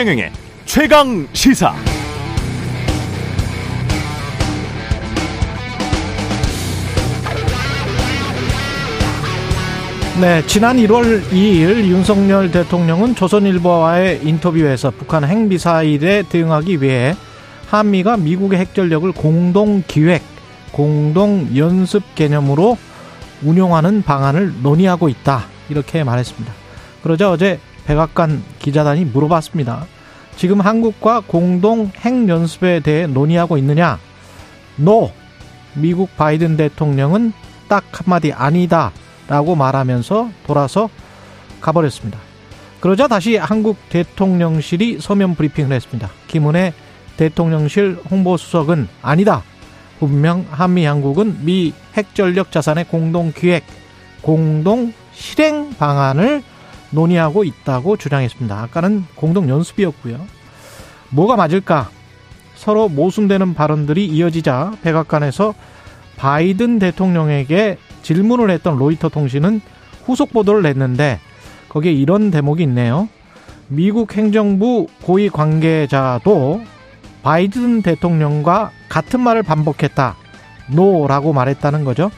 최경영의 최강 시사. 네, 지난 1월 2일 윤석열 대통령은 조선일보와의 인터뷰에서 북한 핵미사일에 대응하기 위해 한미가 미국의 핵전력을 공동 기획, 공동 연습 개념으로 운용하는 방안을 논의하고 있다. 이렇게 말했습니다. 그러자 어제 백악관 기자단이 물어봤습니다. 지금 한국과 공동 핵 연습에 대해 논의하고 있느냐? 노. 미국 바이든 대통령은 딱 한마디 아니다. 라고 말하면서 돌아서 가버렸습니다. 그러자 다시 한국 대통령실이 서면 브리핑을 했습니다. 김은혜 대통령실 홍보수석은 아니다. 분명 한미 양국은 미 핵전력 자산의 공동 기획, 공동 실행 방안을 논의하고 있다고 주장했습니다. 아까는 공동 연습이었고요. 뭐가 맞을까? 서로 모순되는 발언들이 이어지자 백악관에서 바이든 대통령에게 질문을 했던 로이터 통신은 후속 보도를 냈는데 거기에 이런 대목이 있네요. 미국 행정부 고위 관계자도 바이든 대통령과 같은 말을 반복했다. no라고 말했다는 거죠.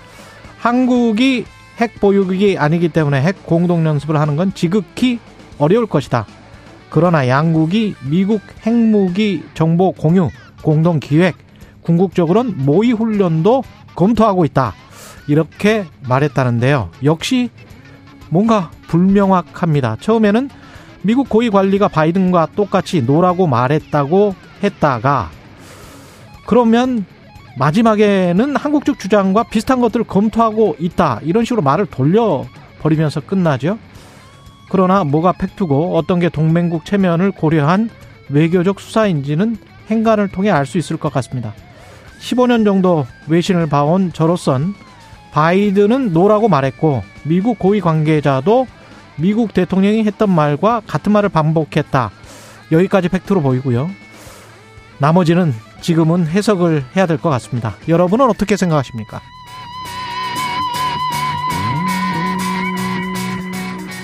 한국이 핵 보유국이 아니기 때문에 핵 공동 연습을 하는 건 지극히 어려울 것이다. 그러나 양국이 미국 핵무기 정보 공유 공동 기획 궁극적으로는 모의 훈련도 검토하고 있다. 이렇게 말했다는데요. 역시 뭔가 불명확합니다. 처음에는 미국 고위 관리가 바이든과 똑같이 no라고 말했다고 했다가 그러면 마지막에는 한국 측 주장과 비슷한 것들을 검토하고 있다. 이런 식으로 말을 돌려버리면서 끝나죠. 그러나 뭐가 팩트고 어떤 게 동맹국 체면을 고려한 외교적 수사인지는 행간을 통해 알 수 있을 것 같습니다. 15년 정도 외신을 봐온 저로선 바이든은 no라고 말했고 미국 고위 관계자도 미국 대통령이 했던 말과 같은 말을 반복했다. 여기까지 팩트로 보이고요. 나머지는 지금은 해석을 해야 될 것 같습니다. 여러분은 어떻게 생각하십니까?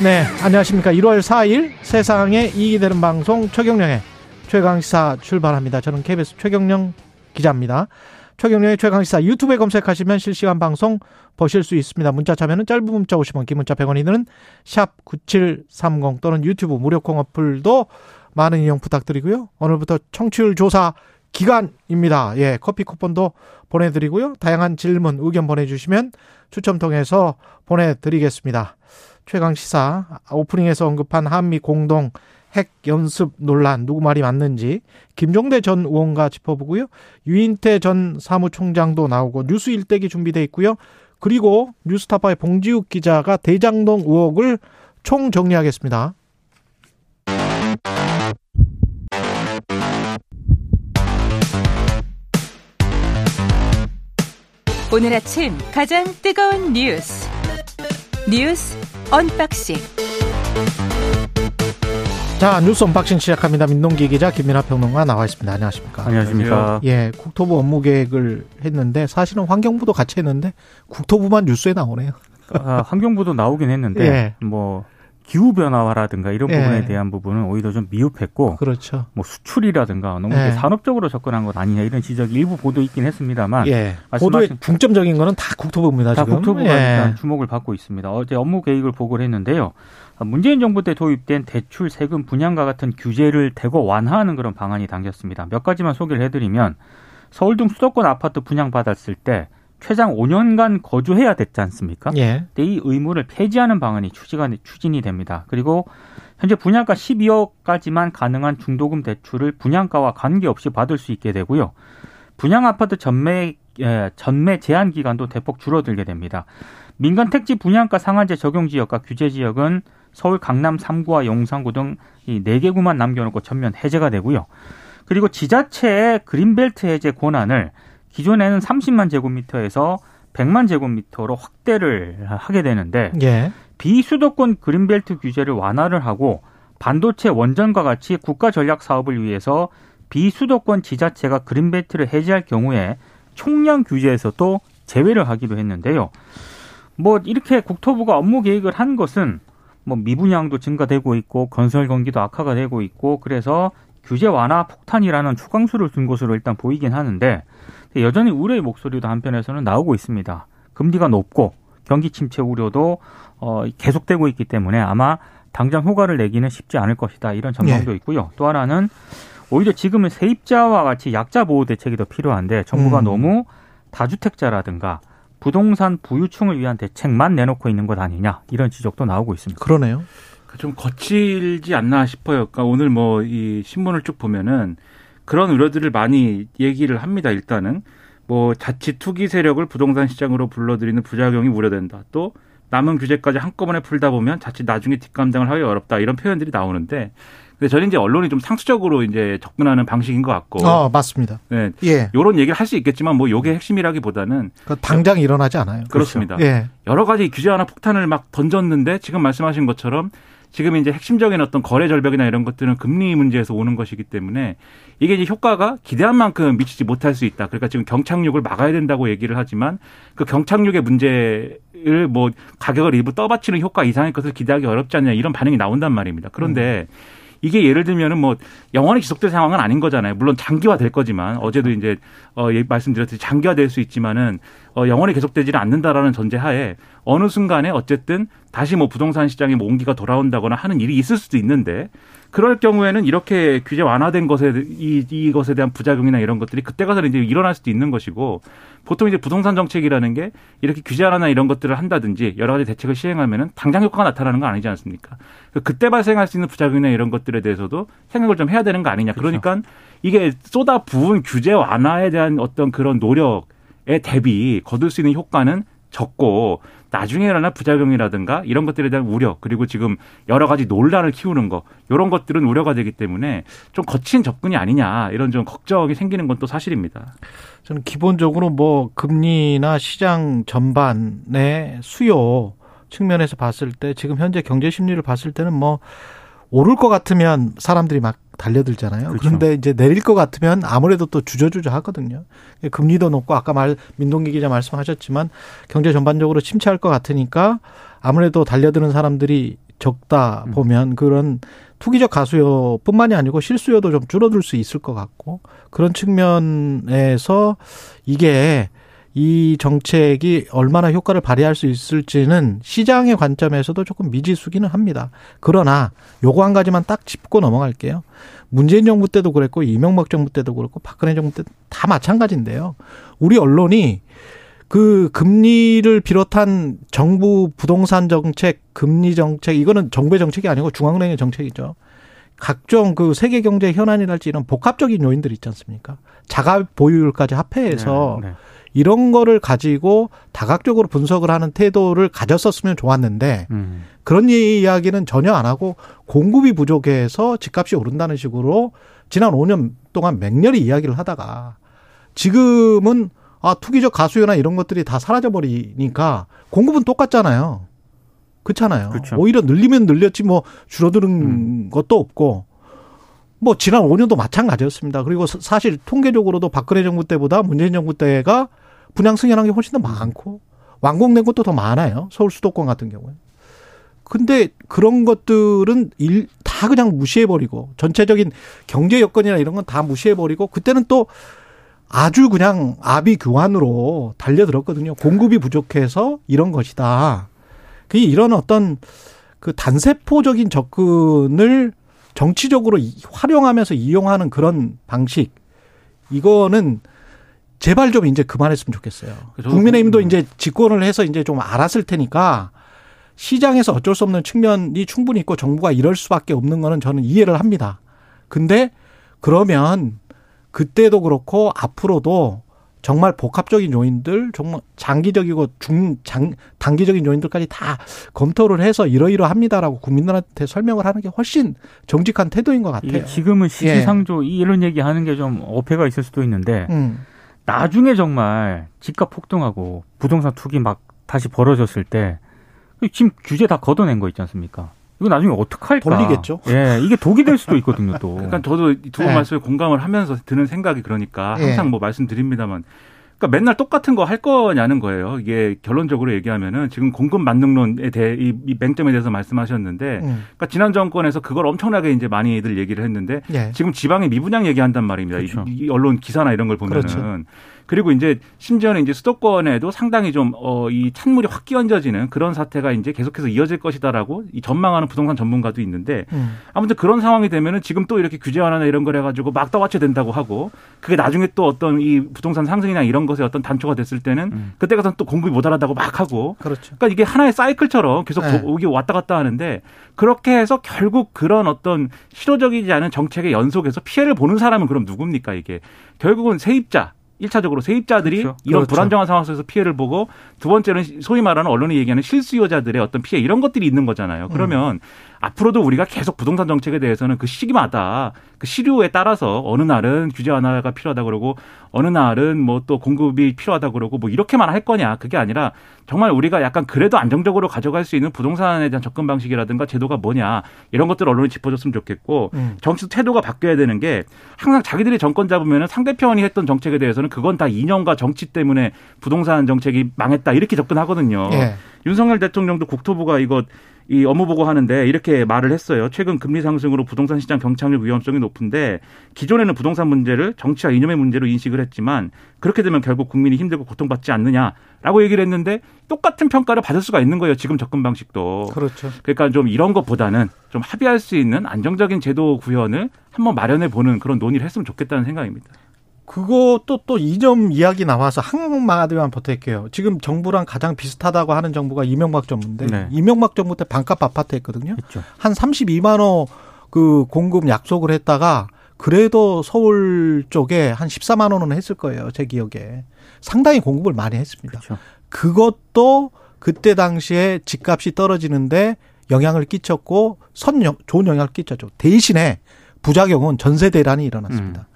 네, 안녕하십니까. 1월 4일 세상에 이익이 되는 방송 최경령의 최강시사 출발합니다. 저는 KBS 최경령 기자입니다. 최경련의 최강시사 유튜브에 검색하시면 실시간 방송 보실 수 있습니다. 문자 참여는 짧은 문자 50원, 긴 문자 100원이 드는 샵 9730 또는 유튜브 무료 콩 어플도 많은 이용 부탁드리고요. 오늘부터 청취율 조사 기간입니다. 예, 커피 쿠폰도 보내드리고요. 다양한 질문, 의견 보내주시면 추첨 통해서 보내드리겠습니다. 최강 시사 오프닝에서 언급한 한미 공동 핵 연습 논란 누구 말이 맞는지 김종대 전 의원과 짚어보고요. 유인태 전 사무총장도 나오고 뉴스 일대기 준비돼 있고요. 그리고 뉴스타파의 봉지욱 기자가 대장동 의혹을 총 정리하겠습니다. 오늘 아침 가장 뜨거운 뉴스 뉴스 언박싱 자 뉴스 언박싱 시작합니다. 민동기 기자 김민하 평론가 나와 있습니다. 안녕하십니까? 안녕하십니까? 예, 국토부 업무 계획을 했는데 사실은 환경부도 같이 했는데 국토부만 뉴스에 나오네요. 아, 환경부도 나오긴 했는데 예. 뭐 기후 변화라든가 이런 예. 부분에 대한 부분은 오히려 좀 미흡했고 그렇죠. 뭐 수출이라든가 너무 예. 산업적으로 접근한 것 아니냐 이런 지적이 일부 보도 있긴 했습니다만 예, 보도의 중점적인 거는 다 국토부입니다. 다 지금. 국토부가 예. 일단 주목을 받고 있습니다. 어제 업무 계획을 보고를 했는데요. 아, 문재인 정부 때 도입된 대출 세금 분양과 같은 규제를 대거 완화하는 그런 방안이 담겼습니다. 몇 가지만 소개를 해드리면 서울 등 수도권 아파트 분양 받았을 때 최장 5년간 거주해야 됐지 않습니까? 예. 때이 의무를 폐지하는 방안이 추지가, 추진이 됩니다. 그리고 현재 분양가 12억까지만 가능한 중도금 대출을 분양가와 관계없이 받을 수 있게 되고요. 분양 아파트 전매 예, 전매 제한 기간도 대폭 줄어들게 됩니다. 민간 택지 분양가 상한제 적용 지역과 규제 지역은 서울 강남 3구와 용산구 등 이 4개 구만 남겨놓고 전면 해제가 되고요. 그리고 지자체의 그린벨트 해제 권한을 기존에는 30만 제곱미터에서 100만 제곱미터로 확대를 하게 되는데 예. 비수도권 그린벨트 규제를 완화를 하고 반도체 원전과 같이 국가 전략 사업을 위해서 비수도권 지자체가 그린벨트를 해제할 경우에 총량 규제에서 또 제외를 하기로 했는데요. 뭐 이렇게 국토부가 업무 계획을 한 것은 뭐 미분양도 증가되고 있고 건설 경기도 악화가 되고 있고 그래서 규제 완화 폭탄이라는 초강수를 둔 것으로 일단 보이긴 하는데 여전히 우려의 목소리도 한편에서는 나오고 있습니다. 금리가 높고 경기 침체 우려도 어 계속되고 있기 때문에 아마 당장 효과를 내기는 쉽지 않을 것이다 이런 전망도 예. 있고요. 또 하나는 오히려 지금은 세입자와 같이 약자 보호 대책이 더 필요한데 정부가 음. 너무 다주택자라든가 부동산 부유층을 위한 대책만 내놓고 있는 것 아니냐 이런 지적도 나오고 있습니다. 그러네요. 그러니까 좀 거칠지 않나 싶어요. 그러니까 오늘 뭐 이 신문을 쭉 보면은 그런 우려들을 많이 얘기를 합니다. 일단은 뭐 자칫 투기 세력을 부동산 시장으로 불러들이는 부작용이 우려된다. 또 남은 규제까지 한꺼번에 풀다 보면 자칫 나중에 뒷감당을 하기 어렵다. 이런 표현들이 나오는데 근데 저는 이제 언론이 좀 상수적으로 이제 접근하는 방식인 것 같고. 어, 맞습니다. 네. 예. 요런 얘기를 할 수 있겠지만 뭐 요게 핵심이라기보다는 그 당장 일어나지 않아요. 그렇습니다. 그렇죠. 예. 여러 가지 규제 하나 폭탄을 막 던졌는데 지금 말씀하신 것처럼 지금 이제 핵심적인 어떤 거래 절벽이나 이런 것들은 금리 문제에서 오는 것이기 때문에 이게 이제 효과가 기대한 만큼 미치지 못할 수 있다. 그러니까 지금 경착륙을 막아야 된다고 얘기를 하지만 그 경착륙의 문제를 뭐 가격을 일부 떠받치는 효과 이상의 것을 기대하기 어렵지 않냐 이런 반응이 나온단 말입니다. 그런데 음. 이게 예를 들면은 뭐 영원히 지속될 상황은 아닌 거잖아요. 물론 장기화 될 거지만 어제도 이제 어 말씀드렸듯이 장기화 될 수 있지만은 어 영원히 계속되지는 않는다라는 전제하에 어느 순간에 어쨌든 다시 뭐 부동산 시장에 뭐 온기가 돌아온다거나 하는 일이 있을 수도 있는데 그럴 경우에는 이렇게 규제 완화된 것에 이 이것에 대한 부작용이나 이런 것들이 그때 가서 이제 일어날 수도 있는 것이고 보통 이제 부동산 정책이라는 게 이렇게 규제 하나 이런 것들을 한다든지 여러 가지 대책을 시행하면은 당장 효과가 나타나는 거 아니지 않습니까? 그때 발생할 수 있는 부작용이나 이런 것들에 대해서도 생각을 좀 해야 되는 거 아니냐. 그렇죠. 그러니까 이게 쏟아 부은 규제 완화에 대한 어떤 그런 노력에 대비 거둘 수 있는 효과는 적고 나중에 일어날 부작용이라든가 이런 것들에 대한 우려 그리고 지금 여러 가지 논란을 키우는 거 이런 것들은 우려가 되기 때문에 좀 거친 접근이 아니냐 이런 좀 걱정이 생기는 건 또 사실입니다. 저는 기본적으로 뭐 금리나 시장 전반의 수요 측면에서 봤을 때 지금 현재 경제 심리를 봤을 때는 뭐 오를 것 같으면 사람들이 막 달려들잖아요. 그렇죠. 그런데 이제 내릴 것 같으면 아무래도 또 주저주저 하거든요. 금리도 높고 아까 말 민동기 기자 말씀하셨지만 경제 전반적으로 침체할 것 같으니까 아무래도 달려드는 사람들이 적다 음. 보면 그런 투기적 가수요뿐만이 아니고 실수요도 좀 줄어들 수 있을 것 같고 그런 측면에서 이게 이 정책이 얼마나 효과를 발휘할 수 있을지는 시장의 관점에서도 조금 미지수기는 합니다. 그러나 요거 한 가지만 딱 짚고 넘어갈게요. 문재인 정부 때도 그랬고 이명박 정부 때도 그렇고 박근혜 정부 때도 다 마찬가지인데요. 우리 언론이 그 금리를 비롯한 정부 부동산 정책, 금리 정책 이거는 정부의 정책이 아니고 중앙은행의 정책이죠. 각종 그 세계 경제 현안이랄지 이런 복합적인 요인들 있지 않습니까? 자가 보유율까지 합해해서 네, 네. 이런 거를 가지고 다각적으로 분석을 하는 태도를 가졌었으면 좋았는데 음. 그런 이야기는 전혀 안 하고 공급이 부족해서 집값이 오른다는 식으로 지난 5년 동안 맹렬히 이야기를 하다가 지금은 아 투기적 가수요나 이런 것들이 다 사라져 버리니까 공급은 똑같잖아요. 그렇잖아요. 그렇죠. 오히려 늘리면 늘렸지 뭐 줄어드는 음. 것도 없고 뭐 지난 5년도 마찬가지였습니다. 그리고 사실 통계적으로도 박근혜 정부 때보다 문재인 정부 때가 분양 승인한 게 훨씬 더 많고 완공된 것도 더 많아요. 서울 수도권 같은 경우에. 근데 그런 것들은 일, 다 그냥 무시해버리고 전체적인 경제 여건이나 이런 건 다 무시해버리고 그때는 또 아주 그냥 아비 교환으로 달려들었거든요. 공급이 부족해서 이런 것이다. 그 이런 어떤 그 단세포적인 접근을 정치적으로 활용하면서 이용하는 그런 방식 이거는 제발 좀 이제 그만했으면 좋겠어요. 국민의힘도 이제 집권을 해서 이제 좀 알았을 테니까 시장에서 어쩔 수 없는 측면이 충분히 있고 정부가 이럴 수밖에 없는 거는 저는 이해를 합니다. 근데 그러면 그때도 그렇고 앞으로도 정말 복합적인 요인들, 정말 장기적이고 중 장 단기적인 요인들까지 다 검토를 해서 이러이러합니다라고 국민들한테 설명을 하는 게 훨씬 정직한 태도인 것 같아요. 지금은 시기상조 예. 이런 얘기 하는 게 좀 어폐가 있을 수도 있는데 음. 나중에 정말 집값 폭등하고 부동산 투기 막 다시 벌어졌을 때 지금 규제 다 걷어낸 거 있지 않습니까? 이거 나중에 어떻게 할까? 돌리겠죠. 예, 이게 독이 될 수도 있거든요, 또. 그러니까 저도 두분 네. 말씀에 공감을 하면서 드는 생각이 그러니까 항상 네. 뭐 말씀드립니다만 그러니까 맨날 똑같은 거 할 거냐는 거예요. 이게 결론적으로 얘기하면은 지금 공급 만능론에 대해 이, 이 맹점에 대해서 말씀하셨는데, 음. 그러니까 지난 정권에서 그걸 엄청나게 이제 많이들 얘기를 했는데 예. 지금 지방의 미분양 얘기한단 말입니다. 그렇죠. 이, 이 언론 기사나 이런 걸 보면은. 그렇죠. 그리고 이제 심지어는 이제 수도권에도 상당히 좀, 어, 이 찬물이 확 끼얹어지는 그런 사태가 이제 계속해서 이어질 것이다라고 이 전망하는 부동산 전문가도 있는데 음. 아무튼 그런 상황이 되면은 지금 또 이렇게 규제 완화나 이런 걸 해가지고 막 떠받쳐 된다고 하고 그게 나중에 또 어떤 이 부동산 상승이나 이런 것에 어떤 단초가 됐을 때는 음. 그때 가서 또 공급이 모자라다고 막 하고 그렇죠. 그러니까 이게 하나의 사이클처럼 계속 네. 오기 왔다 갔다 하는데 그렇게 해서 결국 그런 어떤 실효적이지 않은 정책의 연속에서 피해를 보는 사람은 그럼 누굽니까 이게 결국은 세입자 일차적으로 세입자들이 그렇죠. 이런 그렇죠. 불안정한 상황 속에서 피해를 보고 두 번째는 소위 말하는 언론이 얘기하는 실수요자들의 어떤 피해 이런 것들이 있는 거잖아요. 그러면 앞으로도 우리가 계속 부동산 정책에 대해서는 그 시기마다 그 시류에 따라서 어느 날은 규제 완화가 필요하다 그러고 어느 날은 뭐 또 공급이 필요하다 그러고 뭐 이렇게만 할 거냐 그게 아니라 정말 우리가 약간 그래도 안정적으로 가져갈 수 있는 부동산에 대한 접근 방식이라든가 제도가 뭐냐 이런 것들 언론이 짚어줬으면 좋겠고 음. 정치 태도가 바뀌어야 되는 게 항상 자기들이 정권 잡으면 상대편이 했던 정책에 대해서는 그건 다 이념과 정치 때문에 부동산 정책이 망했다 이렇게 접근하거든요. 예. 윤석열 대통령도 국토부가 이거 이 업무 보고 하는데 이렇게 말을 했어요. 최근 금리 상승으로 부동산 시장 경착륙 위험성이 높은데 기존에는 부동산 문제를 정치와 이념의 문제로 인식을 했지만 그렇게 되면 결국 국민이 힘들고 고통받지 않느냐라고 얘기를 했는데 똑같은 평가를 받을 수가 있는 거예요. 지금 접근 방식도. 그렇죠. 그러니까 좀 이런 것보다는 좀 합의할 수 있는 안정적인 제도 구현을 한번 마련해 보는 그런 논의를 했으면 좋겠다는 생각입니다. 그것도 또 이 점 이야기 나와서 한마디만 보탤게요. 지금 정부랑 가장 비슷하다고 하는 정부가 이명박 정부인데 네. 이명박 정부 때 반값 아파트 했거든요. 있죠. 한 32만 원 그 공급 약속을 했다가 그래도 서울 쪽에 한 14만 원은 했을 거예요. 제 기억에. 상당히 공급을 많이 했습니다. 그렇죠. 그것도 그때 당시에 집값이 떨어지는데 영향을 끼쳤고 선 영- 좋은 영향을 끼쳤죠. 대신에 부작용은 전세 대란이 일어났습니다.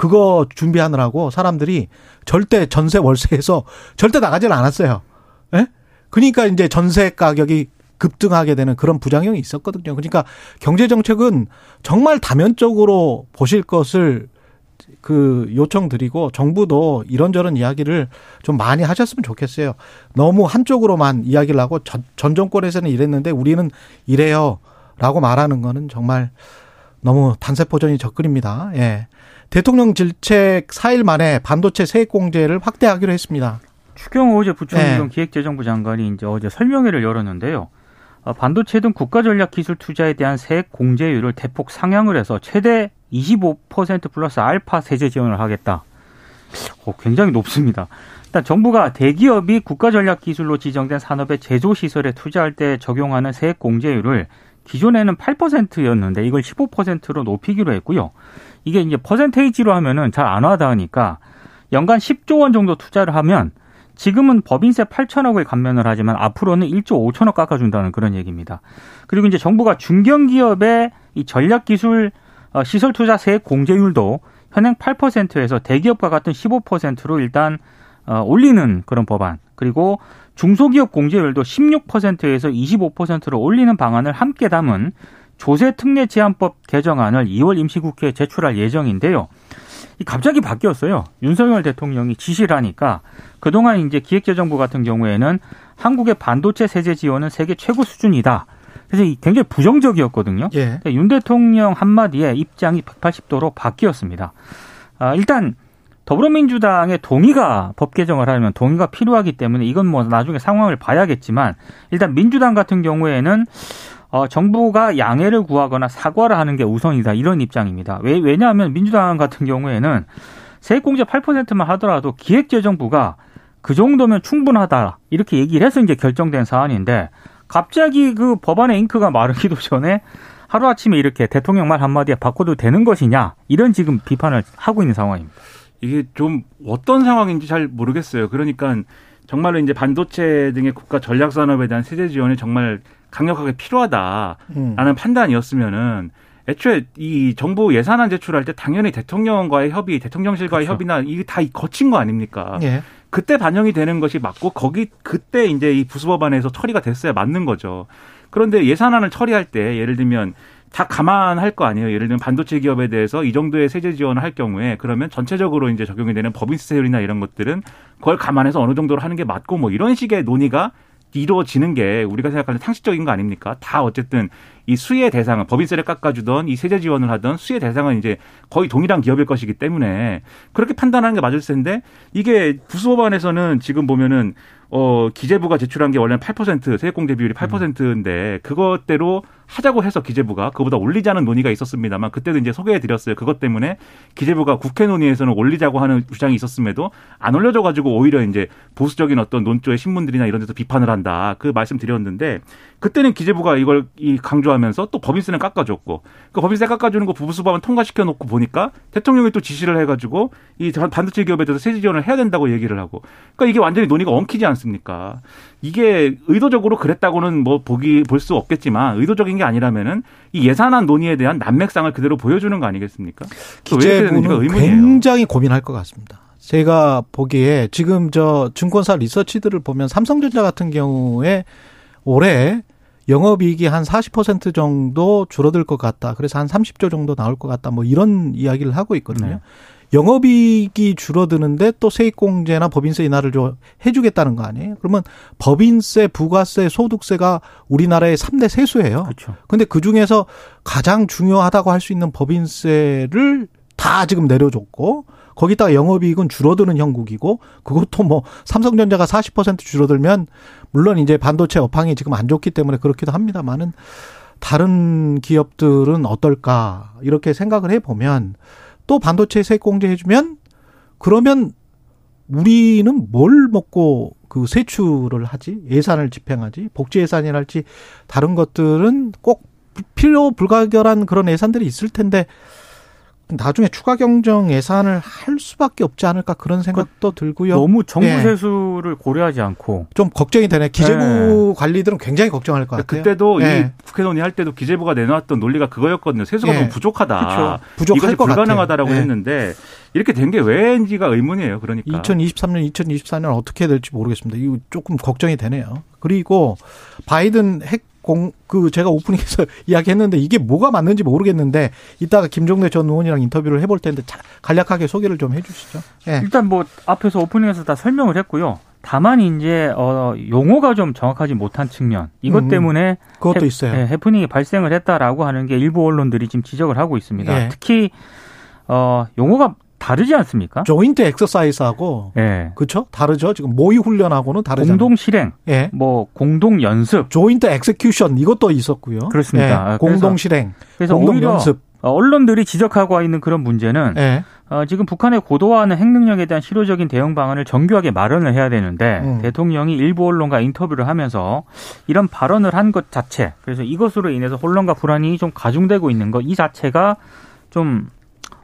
그거 준비하느라고 사람들이 절대 전세 월세에서 절대 나가질 않았어요. 예? 그러니까 이제 전세 가격이 급등하게 되는 그런 부작용이 있었거든요. 그러니까 경제 정책은 정말 다면적으로 보실 것을 그 요청드리고 정부도 이런저런 이야기를 좀 많이 하셨으면 좋겠어요. 너무 한쪽으로만 이야기를 하고 전, 전 정권에서는 이랬는데 우리는 이래요 라고 말하는 거는 정말 너무 단세포전이 접근입니다. 예. 대통령 질책 4일 만에 반도체 세액 공제를 확대하기로 했습니다. 추경호 어제 부총리경 네. 기획재정부 장관이 이제 어제 설명회를 열었는데요. 어, 반도체 등 국가 전략 기술 투자에 대한 세액 공제율을 대폭 상향을 해서 최대 25% 플러스 알파 세제 지원을 하겠다. 어, 굉장히 높습니다. 일단 정부가 대기업이 국가 전략 기술로 지정된 산업의 제조 시설에 투자할 때 적용하는 세액 공제율을 기존에는 8%였는데 이걸 15%로 높이기로 했고요. 이게 이제 퍼센테이지로 하면은 잘 안 와닿으니까 연간 10조 원 정도 투자를 하면 지금은 법인세 8천억을 감면을 하지만 앞으로는 1조 5천억 깎아준다는 그런 얘기입니다. 그리고 이제 정부가 중견기업의 이 전략기술 어, 시설 투자 세액 공제율도 현행 8%에서 대기업과 같은 15%로 일단 어, 올리는 그런 법안 그리고 중소기업 공제율도 16%에서 25%로 올리는 방안을 함께 담은 조세 특례 제한법 개정안을 2월 임시국회에 제출할 예정인데요. 이 갑자기 바뀌었어요. 윤석열 대통령이 지시를 하니까 그동안 이제 기획재정부 같은 경우에는 한국의 반도체 세제 지원은 세계 최고 수준이다. 그래서 이 굉장히 부정적이었거든요. 예. 근데 윤 대통령 한마디에 입장이 180도로 바뀌었습니다. 아, 일단 더불어민주당의 동의가 법 개정을 하려면 동의가 필요하기 때문에 이건 뭐 나중에 상황을 봐야겠지만 일단 민주당 같은 경우에는 어, 정부가 양해를 구하거나 사과를 하는 게 우선이다 이런 입장입니다. 왜 왜냐하면 민주당 같은 경우에는 세액공제 8%만 하더라도 기획재정부가 그 정도면 충분하다 이렇게 얘기를 해서 이제 결정된 사안인데 갑자기 그 법안의 잉크가 마르기도 전에 하루아침에 이렇게 대통령 말 한마디에 바꿔도 되는 것이냐 이런 지금 비판을 하고 있는 상황입니다. 이게 좀 어떤 상황인지 잘 모르겠어요. 그러니까 정말로 이제 반도체 등의 국가 전략 산업에 대한 세제 지원이 정말 강력하게 필요하다라는 음. 판단이었으면은 애초에 이 정부 예산안 제출할 때 당연히 대통령과의 협의, 대통령실과의 그렇죠. 협의나 이게 다 거친 거 아닙니까? 예. 그때 반영이 되는 것이 맞고 거기 그때 이제 이 부수법안에서 처리가 됐어야 맞는 거죠. 그런데 예산안을 처리할 때 예를 들면 다 감안할 거 아니에요. 예를 들면 반도체 기업에 대해서 이 정도의 세제 지원을 할 경우에 그러면 전체적으로 이제 적용이 되는 법인세율이나 이런 것들은 그걸 감안해서 어느 정도로 하는 게 맞고 뭐 이런 식의 논의가 이루어지는 게 우리가 생각하는 상식적인 거 아닙니까? 다 어쨌든 이 수혜 대상은 법인세를 깎아주던 이 세제 지원을 하던 수혜 대상은 이제 거의 동일한 기업일 것이기 때문에 그렇게 판단하는 게 맞을 텐데 이게 부수법안에서는 지금 보면은 어 기재부가 제출한 게 원래는 8% 세액공제 비율이 8%인데 그것대로 하자고 해서 기재부가 그보다 올리자는 논의가 있었습니다만 그때도 이제 소개해 드렸어요. 그것 때문에 기재부가 국회 논의에서는 올리자고 하는 주장이 있었음에도 안 올려져 가지고 오히려 이제 보수적인 어떤 논조의 신문들이나 이런 데서 비판을 한다. 그 말씀 드렸는데 그때는 기재부가 이걸 이 강조하면서 또 법인세는 깎아줬고 그 법인세 깎아주는 거 부부수법안 통과시켜 놓고 보니까 대통령이 또 지시를 해가지고 이 반도체 기업에 대해서 세제 지원을 해야 된다고 얘기를 하고 그러니까 이게 완전히 논의가 엉키지 않습니까? 이게 의도적으로 그랬다고는 뭐 보기 볼 수 없겠지만 의도적인 게 아니라면은 이 예산안 논의에 대한 난맥상을 그대로 보여주는 거 아니겠습니까? 기재부는 굉장히 고민할 것 같습니다. 제가 보기에 지금 저 증권사 리서치들을 보면 삼성전자 같은 경우에 올해 영업이익이 한 40% 정도 줄어들 것 같다. 그래서 한 30조 정도 나올 것 같다. 뭐 이런 이야기를 하고 있거든요. 네. 영업이익이 줄어드는데 또 세액공제나 법인세 인하를 좀 해주겠다는 거 아니에요? 그러면 법인세, 부가세, 소득세가 우리나라의 3대 세수예요. 그렇죠. 근데 그 중에서 가장 중요하다고 할 수 있는 법인세를 다 지금 내려줬고 거기다가 영업이익은 줄어드는 형국이고 그것도 뭐 삼성전자가 40% 줄어들면 물론 이제 반도체 업황이 지금 안 좋기 때문에 그렇기도 합니다만은 다른 기업들은 어떨까 이렇게 생각을 해 보면 또 반도체 세액 공제 해 주면 그러면 우리는 뭘 먹고 그 세출을 하지? 예산을 집행하지? 복지 예산이랄지 다른 것들은 꼭 필요 불가결한 그런 예산들이 있을 텐데 나중에 추가 경정 예산을 할 수밖에 없지 않을까 그런 생각도 들고요. 너무 정부 예. 세수를 고려하지 않고 좀 걱정이 되네. 기재부 예. 관리들은 굉장히 걱정할 것 같아요. 그때도 예. 이 국회 논의할 때도 기재부가 내놓았던 논리가 그거였거든요. 세수가 예. 너무 부족하다. 그렇죠. 부족할 이것이 불가능하다라고 예. 했는데 이렇게 된 게 왜인지가 의문이에요. 그러니까 2023년, 2024년 어떻게 될지 모르겠습니다. 이거 조금 걱정이 되네요. 그리고 바이든 핵 공, 그, 제가 오프닝에서 이야기했는데 이게 뭐가 맞는지 모르겠는데 이따가 김종대 전 의원이랑 인터뷰를 해볼 텐데 간략하게 소개를 좀 해주시죠. 네. 일단 뭐 앞에서 오프닝에서 다 설명을 했고요. 다만 이제 어 용어가 좀 정확하지 못한 측면 이것 음, 때문에 그것도 해, 있어요. 네, 해프닝이 발생을 했다라고 하는 게 일부 언론들이 지금 지적을 하고 있습니다. 네. 특히 어 용어가 다르지 않습니까? 조인트 엑서사이즈하고 예. 그렇죠? 다르죠. 지금 모의 훈련하고는 다르죠. 공동 실행, 예. 뭐 공동 연습, 조인트 엑세큐션 이것도 있었고요. 그렇습니다. 예. 공동 실행, 그래서 공동 연습. 언론들이 지적하고 있는 그런 문제는 예. 어, 지금 북한의 고도화하는 핵 능력에 대한 실효적인 대응 방안을 정교하게 마련을 해야 되는데 음. 대통령이 일부 언론과 인터뷰를 하면서 이런 발언을 한 것 자체, 그래서 이것으로 인해서 혼란과 불안이 좀 가중되고 있는 것 이 자체가 좀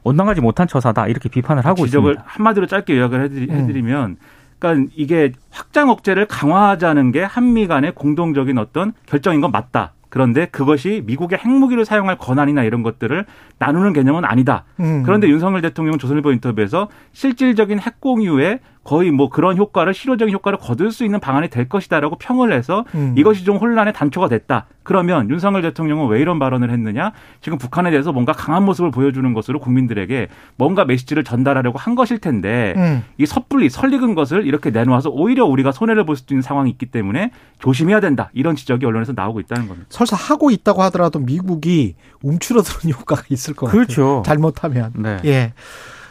온당하지 못한 처사다 이렇게 비판을 하고 지적을 있습니다. 한마디로 짧게 요약을 해드리, 음. 해드리면 그러니까 이게 확장 억제를 강화하자는 게 한미 간의 공동적인 어떤 결정인 건 맞다. 그런데 그것이 미국의 핵무기를 사용할 권한이나 이런 것들을 나누는 개념은 아니다. 음. 그런데 윤석열 대통령은 조선일보 인터뷰에서 실질적인 핵 공유에 거의 뭐 그런 효과를 실효적인 효과를 거둘 수 있는 방안이 될 것이다라고 평을 해서 음. 이것이 좀 혼란의 단초가 됐다. 그러면 윤석열 대통령은 왜 이런 발언을 했느냐? 지금 북한에 대해서 뭔가 강한 모습을 보여주는 것으로 국민들에게 뭔가 메시지를 전달하려고 한 것일 텐데 음. 이 섣불리 설익은 것을 이렇게 내놓아서 오히려 우리가 손해를 볼수 있는 상황이 있기 때문에 조심해야 된다. 이런 지적이 언론에서 나오고 있다는 겁니다. 설사 하고 있다고 하더라도 미국이 움츠러드는 효과가 있을 것 그렇죠. 같아요. 잘못하면. 네. 예.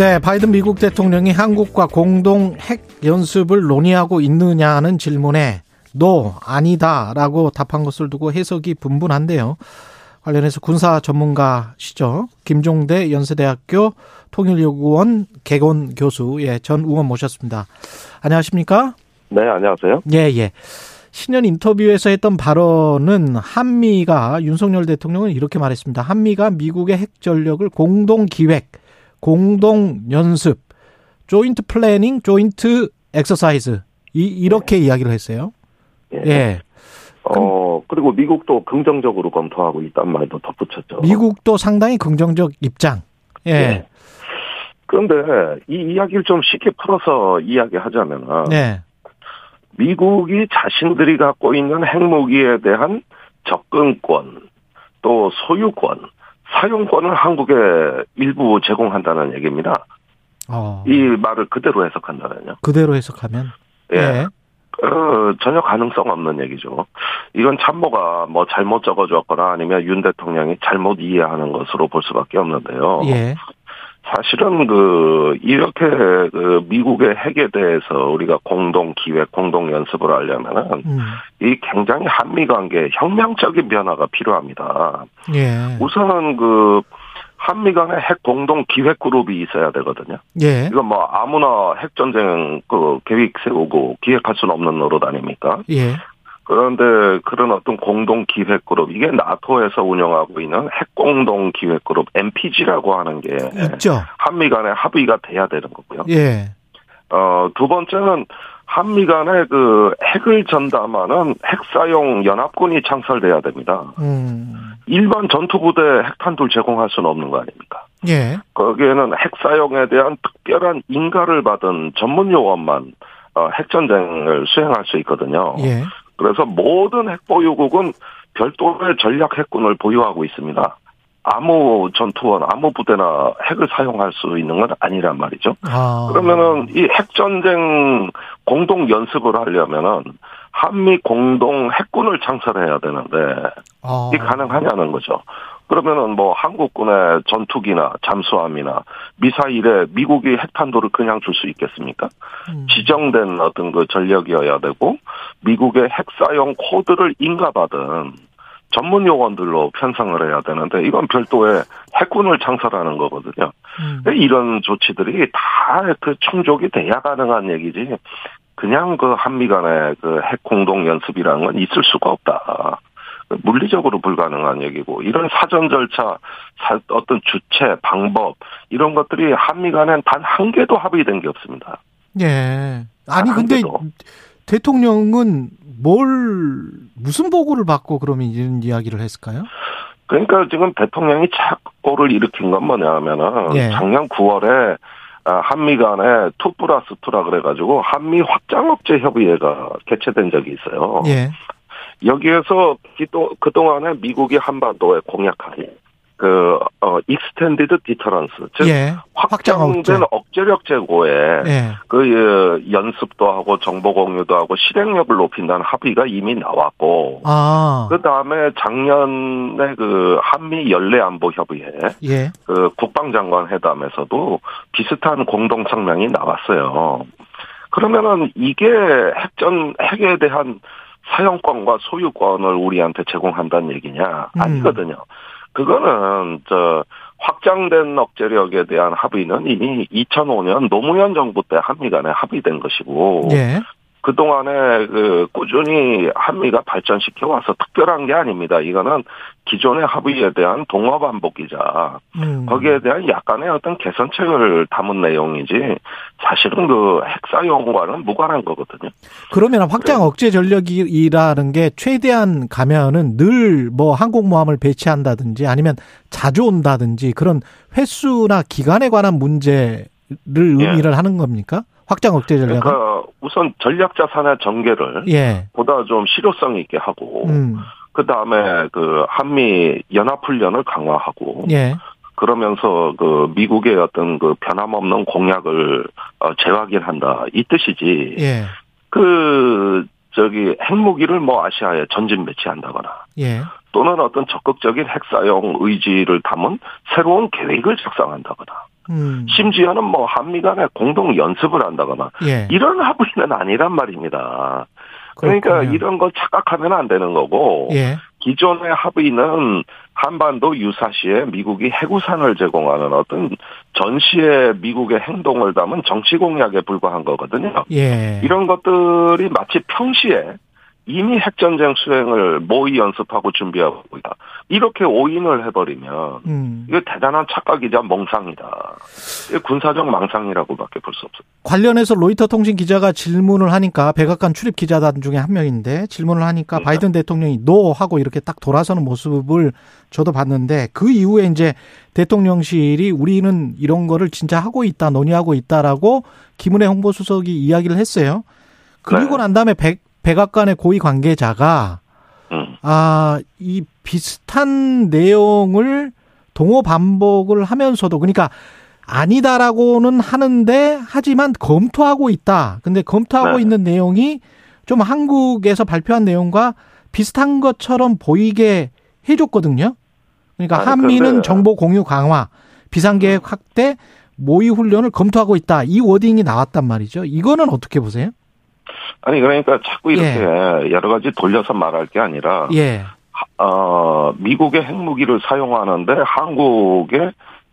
네, 바이든 미국 대통령이 한국과 공동 핵 연습을 논의하고 있느냐는 질문에 노 아니다라고 답한 것을 두고 해석이 분분한데요. 관련해서 군사 전문가시죠. 김종대 연세대학교 통일연구원 객원 교수 예, 전 의원 모셨습니다. 안녕하십니까? 네, 안녕하세요. 예, 예. 신년 인터뷰에서 했던 발언은 한미가 윤석열 대통령은 이렇게 말했습니다. 한미가 미국의 핵 전력을 공동 기획 공동 연습 joint planning, joint exercise 이 이렇게 이야기를 했어요. 예. 예. 어, 그리고 미국도 긍정적으로 검토하고 있단 말도 덧붙였죠. 미국도 상당히 긍정적 입장. 예. 예. 그런데 이 이야기를 좀 쉽게 풀어서 이야기하자면은 네. 미국이 자신들이 갖고 있는 핵무기에 대한 접근권, 또 소유권, 사용권을 한국에 일부 제공한다는 얘기입니다. 어. 이 말을 그대로 해석한다면요. 그대로 해석하면 예. 어, 전혀 가능성 없는 얘기죠. 이건 참모가 뭐 잘못 적어줬거나 아니면 윤 대통령이 잘못 이해하는 것으로 볼 수밖에 없는데요. 예. 사실은 그 이렇게 그 미국의 핵에 대해서 우리가 공동 기획, 공동 연습을 하려면은 음. 이 굉장히 한미 관계 혁명적인 변화가 필요합니다. 예. 우선은 그 한미 간의 핵 공동 기획 그룹이 있어야 되거든요. 예. 이건 뭐 아무나 핵 전쟁 그 계획 세우고 기획할 수는 없는 노릇 아닙니까? 예. 그런데 그런 어떤 공동 기획 그룹 이게 나토에서 운영하고 있는 핵 공동 기획 그룹 MPG라고 하는 게 있죠. 한미 간에 합의가 돼야 되는 거고요. 예. 어, 두 번째는 한미 간에 그 핵을 전담하는 핵 사용 연합군이 창설돼야 됩니다. 음. 일반 전투부대 핵탄두를 제공할 수는 없는 거 아닙니까? 예. 거기에는 핵 사용에 대한 특별한 인가를 받은 전문 요원만 어, 핵전쟁을 수행할 수 있거든요. 예. 그래서 모든 핵보유국은 별도의 전략 핵군을 보유하고 있습니다. 아무 전투원, 아무 부대나 핵을 사용할 수 있는 건 아니란 말이죠. 아. 그러면은 이 핵전쟁 공동 연습을 하려면은 한미 공동 핵군을 창설해야 되는데 아. 이게 가능하냐는 거죠. 그러면은 뭐 한국군의 전투기나 잠수함이나 미사일에 미국이 핵탄두를 그냥 줄 수 있겠습니까? 음. 지정된 어떤 그 전력이어야 되고 미국의 핵 사용 코드를 인가받은 전문 요원들로 편성을 해야 되는데 이건 별도의 핵군을 창설하는 거거든요. 음. 이런 조치들이 다 그 충족이 돼야 가능한 얘기지. 그냥 그 한미 간의 그 핵 공동 연습이라는 건 있을 수가 없다. 물리적으로 불가능한 얘기고 이런 사전 절차, 사- 어떤 주체, 방법 이런 것들이 한미 간엔 단 한 개도 합의된 게 없습니다. 예. 아니 한 근데 개도. 대통령은 뭘 무슨 보고를 받고 그러면 이런 이야기를 했을까요? 그러니까 지금 대통령이 착오를 일으킨 건 뭐냐면은 예. 작년 9월에 한미 간에 two plus two라 그래가지고 한미 확장 억제 협의회가 개최된 적이 있어요. 예. 여기에서 그동안에 미국이 한반도에 공약한 그, 어, extended deterrence, 즉, 예. 확장된 억제력 제고에 예. 그 예, 연습도 하고 정보 공유도 하고 실행력을 높인다는 합의가 이미 나왔고, 아. 그 다음에 작년에 그 한미 연례 안보 협의회, 예. 그 국방장관 회담에서도 비슷한 공동 성명이 나왔어요. 그러면은 이게 핵전 핵에 대한 사용권과 소유권을 우리한테 제공한다는 얘기냐? 음. 아니거든요. 그거는 저 확장된 억제력에 대한 합의는 이미 2005년 노무현 정부 때 한미 간에 합의된 것이고 예. 그동안에 그 꾸준히 한미가 발전시켜 와서 특별한 게 아닙니다. 이거는 기존의 합의에 대한 동어 반복이자 음. 거기에 대한 약간의 어떤 개선책을 담은 내용이지 사실은 그 핵사용과는 무관한 거거든요. 그러면 확장 억제 전력이라는 게 최대한 가면은 늘 뭐 항공모함을 배치한다든지 아니면 자주 온다든지 그런 횟수나 기간에 관한 문제를 의미를 하는 겁니까? 확장 억제 전략은? 그러니까 우선 전략 자산의 전개를 예. 보다 좀 실효성 있게 하고 음. 그 다음에 그 한미 연합 훈련을 강화하고 예. 그러면서 그 미국의 어떤 그 변함없는 공약을 어, 재확인한다 이 뜻이지. 예. 그 저기 핵무기를 뭐 아시아에 전진 배치한다거나 예. 또는 어떤 적극적인 핵사용 의지를 담은 새로운 계획을 작성한다거나 음. 심지어는 뭐 한미 간에 공동 연습을 한다거나 예. 이런 합의는 아니란 말입니다. 그러니까 그렇군요. 이런 걸 착각하면 안 되는 거고 예. 기존의 합의는 한반도 유사시에 미국이 핵우산을 제공하는 어떤 전시의 미국의 행동을 담은 정치 공약에 불과한 거거든요. 예. 이런 것들이 마치 평시에 이미 핵전쟁 수행을 모의 연습하고 준비하고 있다. 이렇게 오인을 해버리면 음. 이거 대단한 착각이자 망상이다. 군사적 망상이라고밖에 볼 수 없어요. 관련해서 로이터 통신 기자가 질문을 하니까 백악관 출입 기자단 중에 한 명인데 질문을 하니까 네. 바이든 대통령이 no 하고 이렇게 딱 돌아서는 모습을 저도 봤는데 그 이후에 이제 대통령실이 우리는 이런 거를 진짜 하고 있다 논의하고 있다라고 김은혜 홍보수석이 이야기를 했어요. 그리고 네. 난 다음에 백, 백악관의 고위 관계자가 음. 아, 이 비슷한 내용을 동호 반복을 하면서도 그러니까 아니다라고는 하는데 하지만 검토하고 있다. 근데 검토하고 네. 있는 내용이 좀 한국에서 발표한 내용과 비슷한 것처럼 보이게 해줬거든요. 그러니까 아니, 한미는 근데- 정보 공유 강화, 비상계획 확대, 모의 훈련을 검토하고 있다. 이 워딩이 나왔단 말이죠. 이거는 어떻게 보세요? 아니 그러니까 자꾸 이렇게 여러 가지 돌려서 말할 게 아니라 예. 어, 미국의 핵무기를 사용하는데 한국의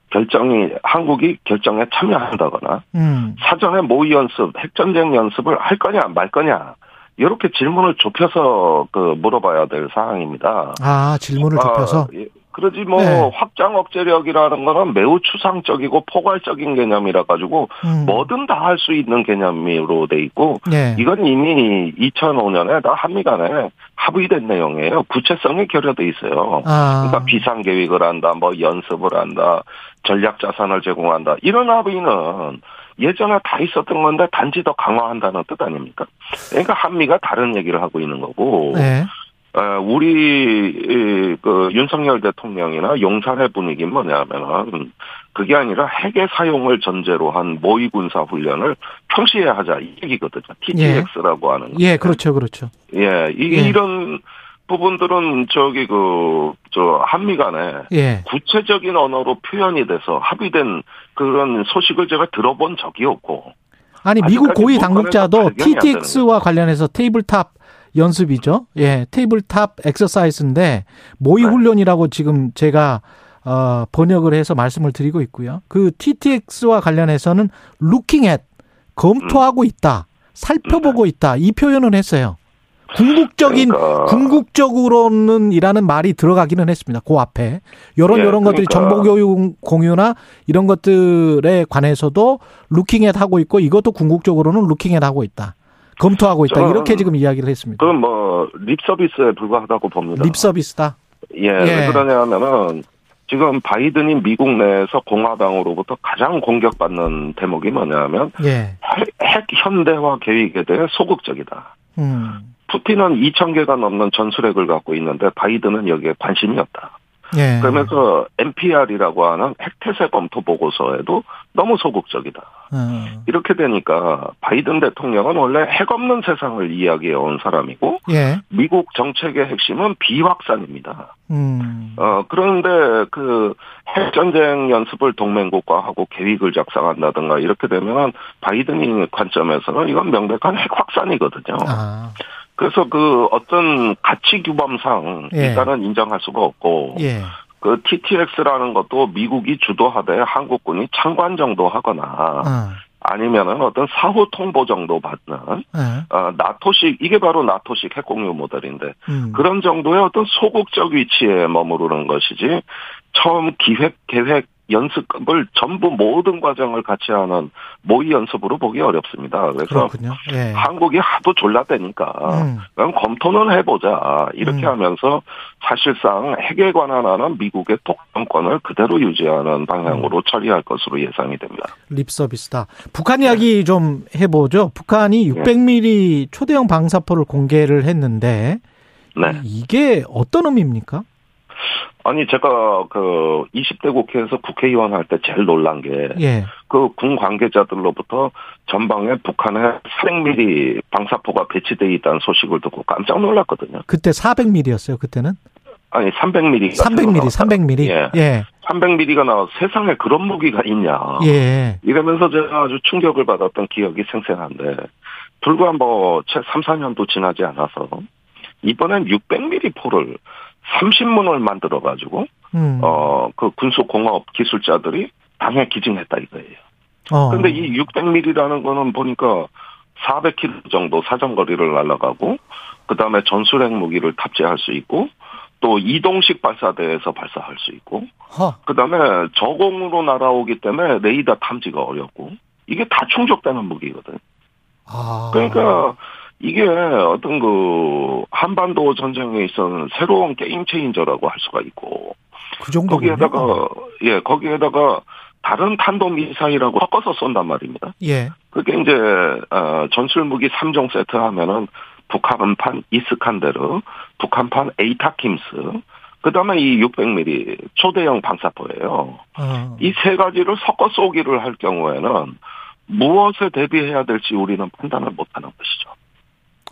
결정이 한국이 결정에 참여한다거나 음. 사전에 모의 연습, 핵전쟁 연습을 할 거냐 말 거냐 이렇게 질문을 좁혀서 그 물어봐야 될 사항입니다. 아, 질문을 좁혀서. 아, 예. 그러지 뭐 네. 확장 억제력이라는 거는 매우 추상적이고 포괄적인 개념이라 가지고 음. 뭐든 다 할 수 있는 개념으로 돼 있고 예. 이건 이미 2005년에 다 한미 간에 합의된 내용이에요. 구체성이 결여돼 있어요. 아. 그러니까 비상 계획을 한다, 뭐 연습을 한다, 전략 자산을 제공한다. 이런 합의는 예전에 다 있었던 건데 단지 더 강화한다는 뜻 아닙니까? 그러니까 한미가 다른 얘기를 하고 있는 거고. 네. 어, 우리 이, 그 윤석열 대통령이나 용산의 분위기는 뭐냐면은 그게 아니라 핵의 사용을 전제로 한 모의 군사 훈련을 평시에 하자 이 얘기거든요. TTX라고 하는. 예, 그렇죠, 그렇죠. 예, 이게 예. 이런 부분들은 저기 그 저 한미 간에 예. 구체적인 언어로 표현이 돼서 합의된 그런 소식을 제가 들어본 적이 없고 아니 미국 고위 당국자도 TTX와 관련해서 tabletop 연습이죠. 예, tabletop exercise인데 모의 네. 훈련이라고 지금 제가 어, 번역을 해서 말씀을 드리고 있고요. 그 TTX와 관련해서는 looking at 검토하고 있다, 살펴보고 네. 있다 이 표현을 했어요. 궁극적인 그러니까 궁극적으로는 이라는 말이 들어가기는 했습니다. 그 앞에 이런 예, 이런 것들이 그러니까. 정보 교육 공유나 이런 것들에 관해서도 루킹햇 하고 있고 이것도 궁극적으로는 루킹햇 하고 있다. 검토하고 있다. 이렇게 지금 이야기를 했습니다. 그건 뭐 립 서비스에 불과하다고 봅니다. 립 서비스다. 예, 예. 왜 그러냐면은 지금 바이든이 미국 내에서 공화당으로부터 가장 공격받는 대목이 뭐냐면 예. 핵, 핵 현대화 계획에 대해 소극적이다. 음. 푸틴은 2천 개가 넘는 전술핵을 갖고 있는데 바이든은 여기에 관심이 없다. 예. 그러면서 NPR이라고 하는 핵태세 검토 보고서에도 너무 소극적이다. 어. 이렇게 되니까 바이든 대통령은 원래 핵 없는 세상을 이야기해 온 사람이고 예. 미국 정책의 핵심은 비확산입니다. 음. 어 그런데 그 핵전쟁 연습을 동맹국과 하고 계획을 작성한다든가 이렇게 되면 바이든이 관점에서는 이건 명백한 핵 확산이거든요. 아. 그래서 그 어떤 가치 규범상 예. 일단은 인정할 수가 없고 예. 그 TTX라는 것도 미국이 주도하되 한국군이 참관 정도 하거나 어. 아니면은 어떤 사후 통보 정도 받는 예. 어, 나토식 이게 바로 나토식 핵공유 모델인데 음. 그런 정도의 어떤 소극적 위치에 머무르는 것이지 처음 기획 계획 연습을 전부 모든 과정을 같이 하는 모의 연습으로 보기 어렵습니다. 그래서. 예. 한국이 하도 졸라대니까 음. 그럼 검토는 해보자 이렇게 음. 하면서 사실상 핵에 관한 하는 미국의 독점권을 그대로 유지하는 방향으로 처리할 것으로 예상이 됩니다. 립 서비스다. 북한 이야기 좀 해보죠. 북한이 네. 600mm 초대형 방사포를 공개를 했는데 네. 이게 어떤 의미입니까? 아니 제가 그 20대 국회에서 국회의원 할 때 제일 놀란 게 예. 그군 관계자들로부터 전방에 북한에 400mm 방사포가 배치돼 있다는 소식을 듣고 깜짝 놀랐거든요. 그때 400mm였어요. 그때는 아니 300mm. 300mm, 300mm. 예. 예. 300mm가 나와 세상에 그런 무기가 있냐. 예. 이러면서 제가 아주 충격을 받았던 기억이 생생한데 불과 뭐 채 3, 4년도 지나지 않아서 이번엔 600mm 포를 30문을 만들어 가지고 음. 어그 군수공업 기술자들이 당에 기증했다 이거예요. 어. 근데 이 600mm라는 거는 보니까 400km 정도 사정거리를 날아가고 그다음에 전술핵 무기를 탑재할 수 있고 또 이동식 발사대에서 발사할 수 있고 허. 그다음에 저공으로 날아오기 때문에 레이더 탐지가 어렵고 이게 다 충족되는 무기거든. 아. 그러니까 이게 어떤 그 한반도 전쟁에 있어서 새로운 게임 체인저라고 할 수가 있고 그. 거기에다가 예 거기에다가 다른 탄도 미사일하고 섞어서 쏜단 말입니다. 예. 그게 이제 어, 전술 무기 3종 세트 하면은 북한판 이스칸데르, 북한판 에이타킴스, 그다음에 이 600mm 초대형 방사포예요. 어. 이세 가지를 섞어 쏘기를 할 경우에는 무엇에 대비해야 될지 우리는 판단을 못하는 것이죠.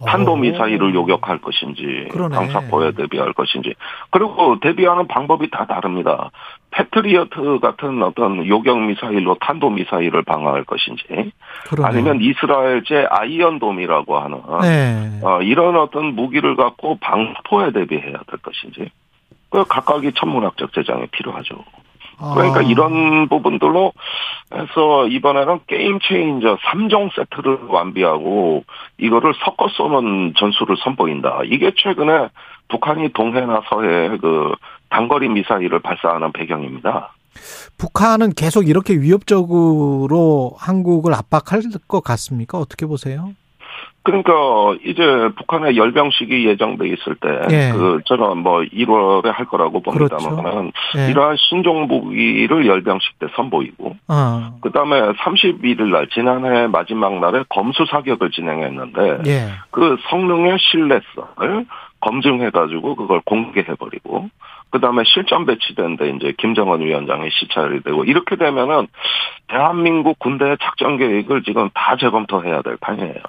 탄도 미사일을 요격할 것인지, 어. 그러네. 방사포에 대비할 것인지, 그리고 대비하는 방법이 다 다릅니다. 패트리어트 같은 어떤 요격 미사일로 탄도 미사일을 방어할 것인지, 그러네. 아니면 이스라엘제 아이언돔이라고 하는 네. 어, 이런 어떤 무기를 갖고 방사포에 대비해야 될 것인지, 그 각각이 천문학적 재정이 필요하죠. 그러니까 아. 이런 부분들로 해서 이번에는 game changer 3종 세트를 완비하고 이거를 섞어 쏘는 전술을 선보인다. 이게 최근에 북한이 동해나 서해에 그 단거리 미사일을 발사하는 배경입니다. 북한은 계속 이렇게 위협적으로 한국을 압박할 것 같습니까? 어떻게 보세요? 그러니까 이제 북한의 열병식이 예정돼 있을 때 예. 그 저는 뭐 1월에 할 거라고 봅니다만 그렇죠. 예. 이러한 신종 무기를 열병식 때 선보이고 어. 그다음에 31일 날 지난해 마지막 날에 검수 사격을 진행했는데 예. 그 성능의 신뢰성을 검증해가지고 그걸 공개해버리고 그다음에 실전 배치된데 이제 김정은 위원장이 시찰이 되고 이렇게 되면은 대한민국 군대의 작전 계획을 지금 다 재검토해야 될 판이에요.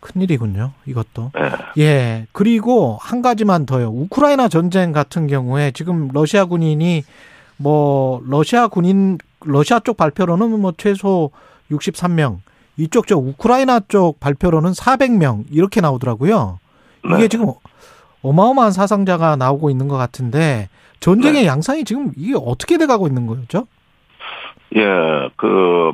큰일이군요. 이것도. 예. 예. 그리고 한 가지만 더요. 우크라이나 전쟁 같은 경우에 지금 러시아 군인이 뭐 러시아 군인 러시아 쪽 발표로는 뭐 최소 63명, 이쪽 저 우크라이나 쪽 발표로는 400명 이렇게 나오더라고요. 이게 네. 지금 어마어마한 사상자가 나오고 있는 것 같은데 전쟁의 네. 양상이 지금 이게 어떻게 돼가고 있는 거죠? 예, 그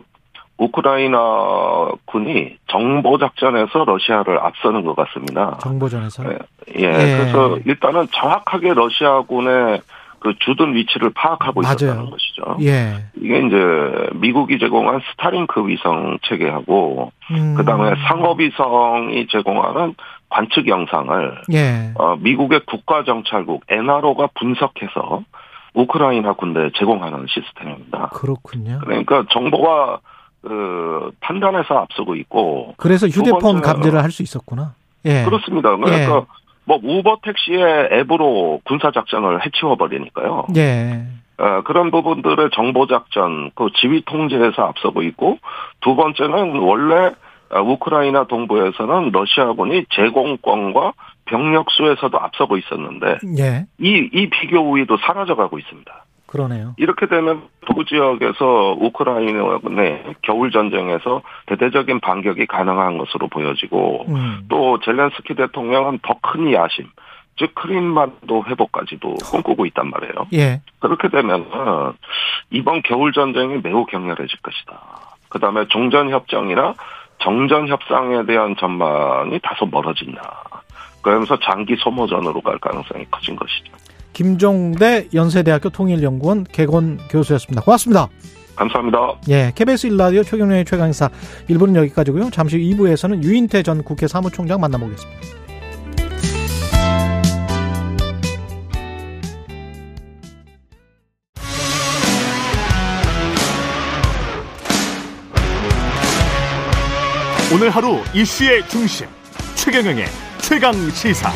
우크라이나 군이 정보 작전에서 러시아를 앞서는 것 같습니다. 정보전에서. 예, 예, 그래서 일단은 정확하게 러시아군의 그 주둔 위치를 파악하고 맞아요. 있었다는 것이죠. 예. 이게 이제 미국이 제공한 스타링크 위성 체계하고 음. 그다음에 상업위성이 제공하는 관측 영상을 예. 어, 미국의 국가정찰국 NRO가 분석해서 우크라이나 군대에 제공하는 시스템입니다. 그렇군요. 그러니까 정보가 그 판단에서 앞서고 있고 그래서 휴대폰 감지를 할 수 있었구나. 예. 그렇습니다. 그러니까 뭐 우버 택시의 앱으로 군사 작전을 해치워 버리니까요. 예. 어, 그런 부분들의 정보 작전, 그 지휘 통제에서 앞서고 있고 두 번째는 원래 어, 우크라이나 동부에서는 러시아군이 제공권과 병력 수에서도 앞서고 있었는데 예. 이, 이 비교 우위도 사라져가고 있습니다. 그러네요. 이렇게 되면 동부 지역에서 우크라이나군의 겨울 전쟁에서 대대적인 반격이 가능한 것으로 보여지고 음. 또 젤렌스키 대통령은 더 큰 야심, 즉 크림반도 회복까지도 꿈꾸고 있단 말이에요. 예. 그렇게 되면 이번 겨울 전쟁이 매우 격렬해질 것이다. 그다음에 종전 협정이나 정전 협상에 대한 전망이 다소 멀어진다. 그러면서 장기 소모전으로 갈 가능성이 커진 것이죠. 김종대 연세대학교 통일연구원 개건 교수였습니다. 고맙습니다. 감사합니다. 예. KBS 1라디오 최경련의 최강사 1부는 여기까지고요. 잠시 후 2부에서는 유인태 전 국회 사무총장 만나보겠습니다. 오늘 하루 이슈의 중심 최경영의 최강 시사.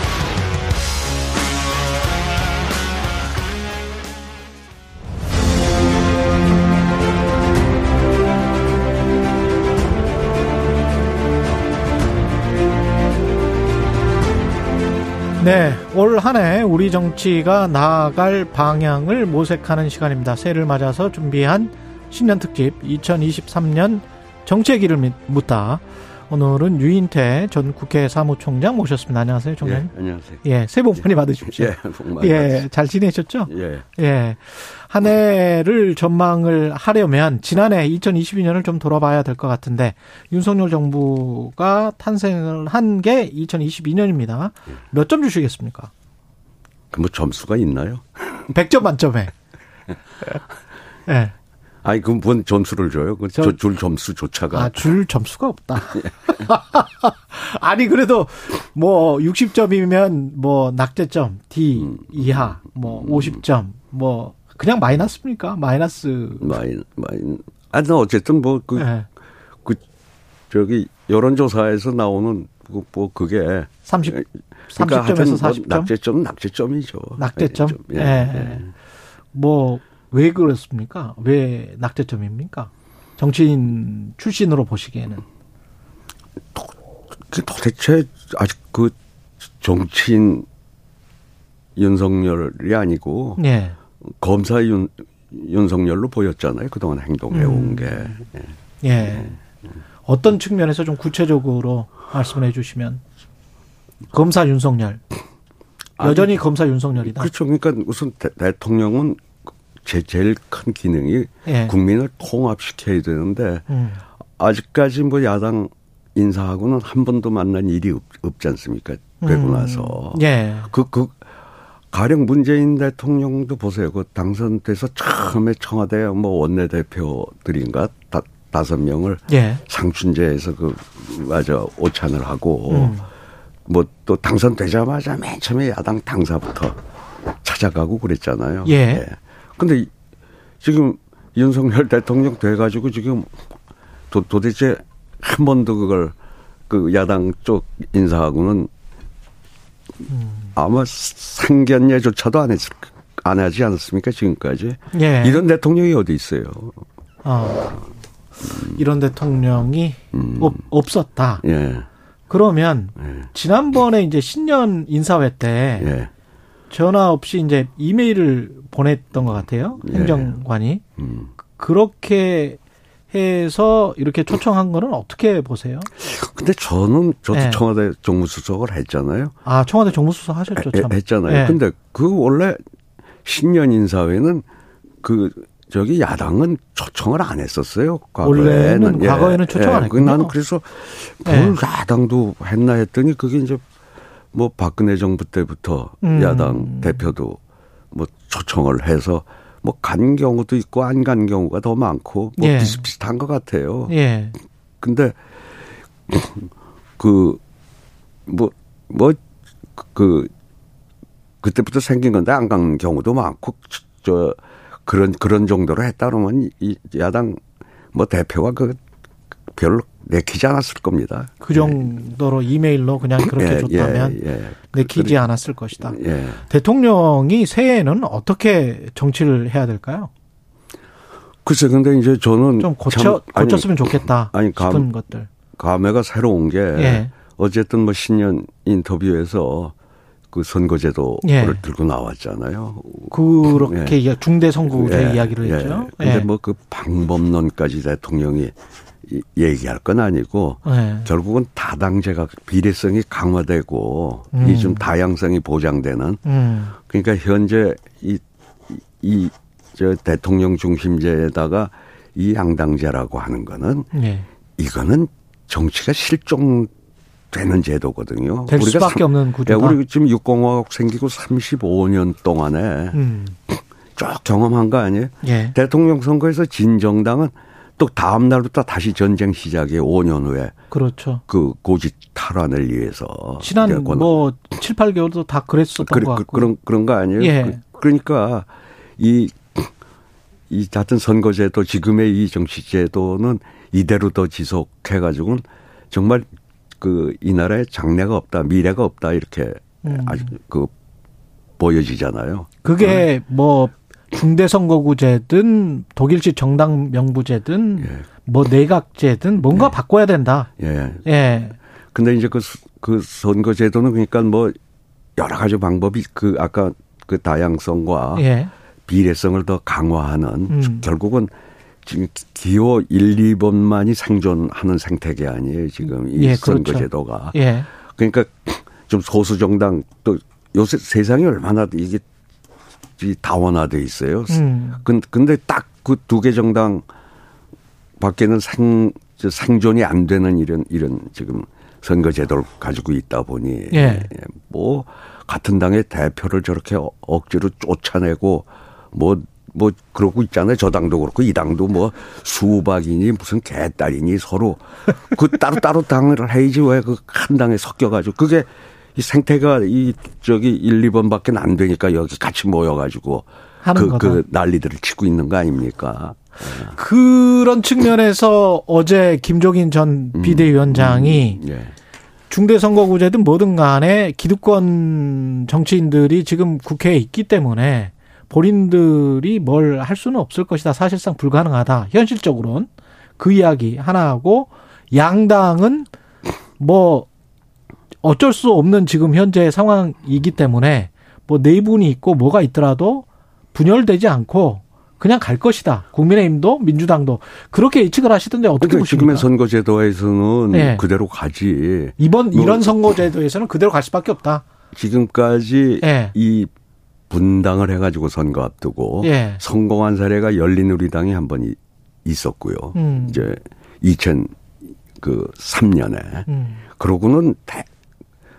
네, 올 한 해 우리 정치가 나아갈 방향을 모색하는 시간입니다. 새해를 맞아서 준비한 신년 특집 2023년 정치의 길을 묻다. 오늘은 유인태 전 국회 사무총장 모셨습니다. 안녕하세요, 총장님. 예, 안녕하세요. 예, 새해 복 많이 받으십시오. 예, 복 많이 예. 잘 지내셨죠? 예. 예. 한 해를 전망을 하려면 지난해 2022년을 좀 돌아봐야 될 것 같은데 윤석열 정부가 탄생을 한 게 2022년입니다. 몇 점 주시겠습니까? 그 뭐 점수가 있나요? 100점 만점에. 예. 아니, 그럼 뭔 점수를 줘요? 그 저- 저- 줄 점수조차가. 아, 줄 점수가 없다. 아니, 그래도 뭐 60점이면 뭐 낙제점 D 음. 이하, 뭐 50점, 뭐 그냥 마이너스입니까? 마이너스. 많이, 많이. 아, 나 어쨌든 뭐, 그, 예. 그, 저기, 여론조사에서 나오는, 그, 뭐, 그게. 30, 그러니까 30점에서 하여튼 뭐 40점? 낙제점은 낙제점이죠. 낙제점? 예. 예. 예. 뭐, 왜 그렇습니까? 왜 낙제점입니까? 정치인 출신으로 보시기에는. 그 도대체 아직 그 정치인 윤석열이 아니고 예. 검사 윤, 윤석열로 보였잖아요. 그동안 행동해온 음. 게. 예. 어떤 측면에서 좀 구체적으로 말씀을 해주시면 검사 윤석열 여전히 검사 윤석열이다. 그렇죠. 그러니까 우선 대, 대통령은 제 제일 큰 기능이 예. 국민을 통합시켜야 되는데 음. 아직까지 뭐 야당 인사하고는 한 번도 만난 일이 없, 없지 않습니까? 되고 음. 나서. 예. 그, 그, 가령 문재인 대통령도 보세요. 그 당선돼서 처음에 청와대 뭐 원내대표들인가 다, 다섯 명을 예. 상춘제에서 그, 맞아, 오찬을 하고 음. 뭐또 당선되자마자 맨 처음에 야당 당사부터 찾아가고 그랬잖아요. 예. 근데 이- 지금 윤석열 대통령 돼가지고 지금 도, 도대체 한 번도 그걸 그 야당 쪽 인사하고는 음. 아마 상견례조차도 안 했을 안 하지 않았습니까 지금까지 예. 이런 대통령이 어디 있어요? 어. 이런 대통령이 음. 없, 없었다. 예, 그러면 예, 지난번에 이제 신년 인사회 때 예. 전화 없이 이제 이메일을 보냈던 것 같아요. 예. 행정관이 음. 그렇게 해서 이렇게 초청한 거는 어떻게 보세요? 근데 저는 저도 예. 청와대 정무수석을 했잖아요. 아 청와대 정무수석 하셨죠, 참. 해- 했잖아요. 예. 근데 그 원래 신년 인사회는 그 저기 야당은 초청을 안 했었어요. 과거에는 원래는 과거에는 초청 안그 했군요. 나는 그래서 뭘 예. 야당도 했나 했더니 그게 이제 뭐 박근혜 정부 때부터 음. 야당 대표도 뭐 초청을 해서 뭐 간 경우도 있고 안 간 경우가 더 많고 뭐 예. 비슷비슷한 것 같아요. 예. 근데 그 뭐 뭐 그 그때부터 생긴 건데 안 간 경우도 많고 저 그런 그런 정도로 했다 그러면 이 야당 뭐 대표가 그 별로 내키지 않았을 겁니다. 그 정도로 이메일로 그냥 그렇게 예, 줬다면 예, 예. 내키지 않았을 것이다. 예. 대통령이 새해에는 어떻게 정치를 해야 될까요? 글쎄 근데 이제 저는 좀 고쳐 참- 아니, 고쳤으면 좋겠다 아니, 감- 싶은 것들. 감회가 새로운 게 예. 어쨌든 뭐 신년 인터뷰에서 그 선거제도를 예. 들고 나왔잖아요. 그렇게 예. 중대 선거제 예, 이야기를 예. 했죠. 근데 예. 뭐그 방법론까지 대통령이 이- 얘기할 건 아니고 예. 결국은 다당제가 비례성이 강화되고 음. 이좀 다양성이 보장되는 음. 그러니까 현재 이이저 대통령 중심제에다가 이 양당제라고 하는 거는 예. 이거는 정치가 실종되는 제도거든요. 될 수밖에 삼- 없는 예, 구조다. 우리 지금 육공화국 생기고 35년 동안에 음. 쭉 경험한 거 아니에요? 예. 대통령 선거에서 진 정당은 또 다음 날부터 다시 전쟁 시작에 5년 후에 그렇죠. 그 고지 탈환을 위해서 지난 권- 뭐 7, 8개월도 다 그랬었던 그래, 것 그, 같고. 그런 그런 거 아니에요? 예. 그, 러니까 이 이 같은 선거제도 지금의 이 정치제도는 이대로 더 지속해 가지고는 정말 그 이 나라에 장래가 없다, 미래가 없다 이렇게 음. 아주 그 보여지잖아요. 그게 뭐 중대 선거구제든 독일식 정당 명부제든 예. 뭐 내각제든 뭔가 바꿔야 된다. 예. 예. 근데 이제 그, 수- 그 선거제도는 그러니까 뭐 여러 가지 방법이 그 아까 그 다양성과 예. 비례성을 더 강화하는 음. 결국은 지금 기호 1, 2번만이 생존하는 생태계 아니에요. 지금 이 예, 그렇죠. 선거제도가. 예. 그러니까 좀 소수 정당 또 요새 세상이 얼마나 이게 이 다원화돼 있어요. 음. 근- 근데 딱 그 두 개 정당 밖에는 생저 생존이 안 되는 이런 이런 지금 선거 제도를 가지고 있다 보니 예. 뭐 같은 당의 대표를 저렇게 어- 억지로 쫓아내고 뭐뭐 그러고 있잖아요. 저 당도 그렇고 이 당도 뭐 수박이니 무슨 개딸이니 서로 그 따로 따로 당을 해야지 왜 그 한 당에 섞여가지고 그게 이 생태가 이 저기 1, 2번밖에 안 되니까 여기 같이 모여가지고 그. 그 난리들을 치고 있는 거 아닙니까? 그런 측면에서 어제 김종인 전 비대위원장이 예. 중대선거구제든 뭐든 간에 기득권 정치인들이 지금 국회에 있기 때문에 본인들이 뭘 할 수는 없을 것이다. 사실상 불가능하다. 현실적으로는 그 이야기 하나 하고 양당은 뭐 어쩔 수 없는 지금 현재 상황이기 때문에 뭐 내분이 있고 뭐가 있더라도 분열되지 않고 그냥 갈 것이다. 국민의힘도 민주당도 그렇게 예측을 하시던데 어떻게 그러니까 보십니까? 지금의 선거제도에서는 네. 그대로 가지. 이번 뭐- 이런 선거제도에서는 그대로 갈 수밖에 없다. 지금까지 예. 이 분당을 해가지고 선거 앞두고 예. 성공한 사례가 열린우리당이 한번 있었고요. 음. 이제 2003년에 음. 그러고는 대,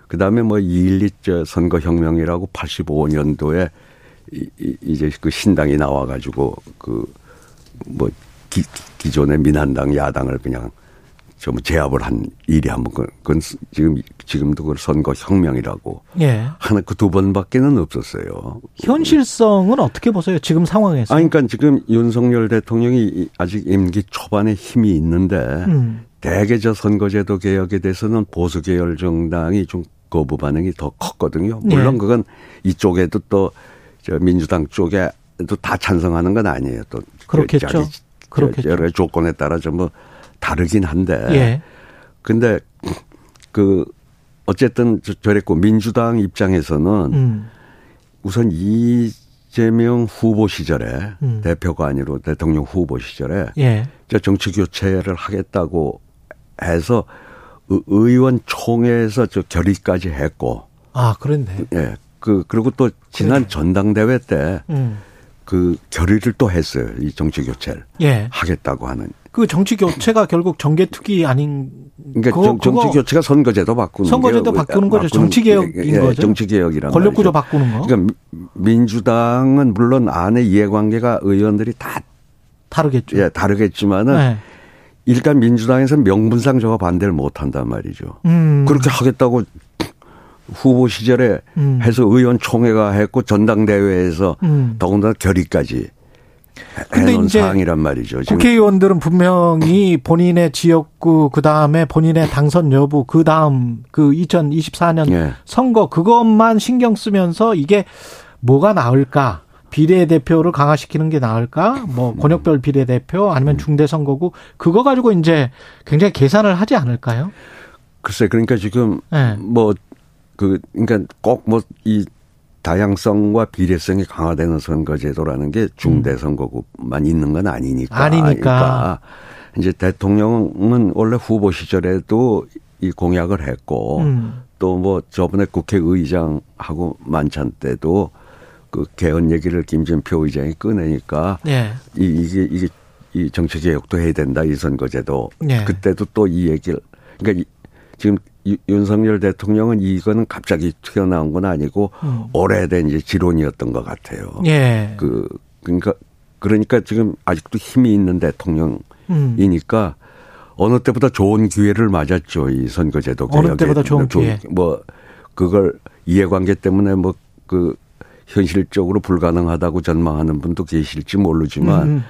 그 다음에 뭐 2.12 선거혁명이라고 85년도에 이, 이, 이제 그 신당이 나와가지고 그 뭐 기존의 민한당 야당을 그냥 좀 제압을 한 일이 한번 그- 그건 지금 지금도 그 선거 혁명이라고 예. 하는 그두 번밖에는 없었어요. 현실성은 어떻게 보세요? 지금 상황에서. 아니, 그러니까 지금 윤석열 대통령이 이- 아직 임기 초반에 힘이 있는데 음. 대개 저 선거제도 개혁에 대해서는 보수 계열 정당이 좀 거부 반응이 더 컸거든요. 물론 네. 그건 이쪽에도 또 저 민주당 쪽에도 다 찬성하는 건 아니에요. 또 그렇겠죠. 자기 그렇겠죠. 여러 조건에 따라 좀뭐 다르긴 한데. 예. 근데 그 어쨌든 저- 저랬고 민주당 입장에서는 음. 우선 이재명 후보 시절에 음. 대표가 아니로 대통령 후보 시절에 예. 저 정치 교체를 하겠다고 해서 의- 의원 총회에서 저 결의까지 했고 아, 그랬네. 예. 그 그리고 또 지난 그러네. 전당대회 때그 음. 결의를 또 했어요. 이 정치 교체를 예. 하겠다고 하는. 그 정치 교체가 결국 정계특위 아닌 그러니까 그거- 정, 그거 교체가 선거제도 바꾸는 선거제도 게 바꾸는 거죠. 정치 개혁인 예, 거죠. 정치 개혁이란 권력 구조. 바꾸는 거 그러니까 미- 민주당은 물론 안에 이해관계가 의원들이 다 다르겠죠. 예, 다르겠지만은 네. 일단 민주당에서 명분상 저거 반대를 못 한단 말이죠. 음. 그렇게 하겠다고 후보 시절에 음. 해서 의원 총회가 했고 전당대회에서 음. 더군다나 결의까지 해- 해놓은 사항이란 말이죠. 지금 국회의원들은 분명히 본인의 지역구 그 다음에 본인의 당선 여부 그 다음 그 2024년 예. 선거 그것만 신경 쓰면서 이게 뭐가 나을까 비례대표를 강화시키는 게 나을까 뭐 권역별 비례대표 아니면 중대선거구 그거 가지고 이제 굉장히 계산을 하지 않을까요? 글쎄 그러니까 지금 예. 뭐그 그러니까 꼭 뭐 이 다양성과 비례성이 강화되는 선거제도라는 게 중대 선거구만 있는 건 아니니까. 음. 아니니까. 그러니까 이제 대통령은 원래 후보 시절에도 이 공약을 했고 음. 또뭐 저번에 국회의장하고 만찬 때도 그 개헌 얘기를 김진표 의장이 꺼내니까 예. 이, 이게 이게 이 정치 개혁도 해야 된다 이 선거제도. 예. 그때도 또 이 얘기를 그러니까 이, 지금 유- 윤석열 대통령은 이거는 갑자기 튀어나온 건 아니고 음. 오래된 이제 지론이었던 것 같아요. 예. 그 그러니까 그러니까 지금 아직도 힘이 있는 음. 대통령이니까 어느 때보다 좋은 기회를 맞았죠 이 선거제도 어느 개혁에. 때보다 좋은 기회. 뭐 그걸 이해관계 때문에 뭐그 현실적으로 불가능하다고 전망하는 분도 계실지 모르지만 음.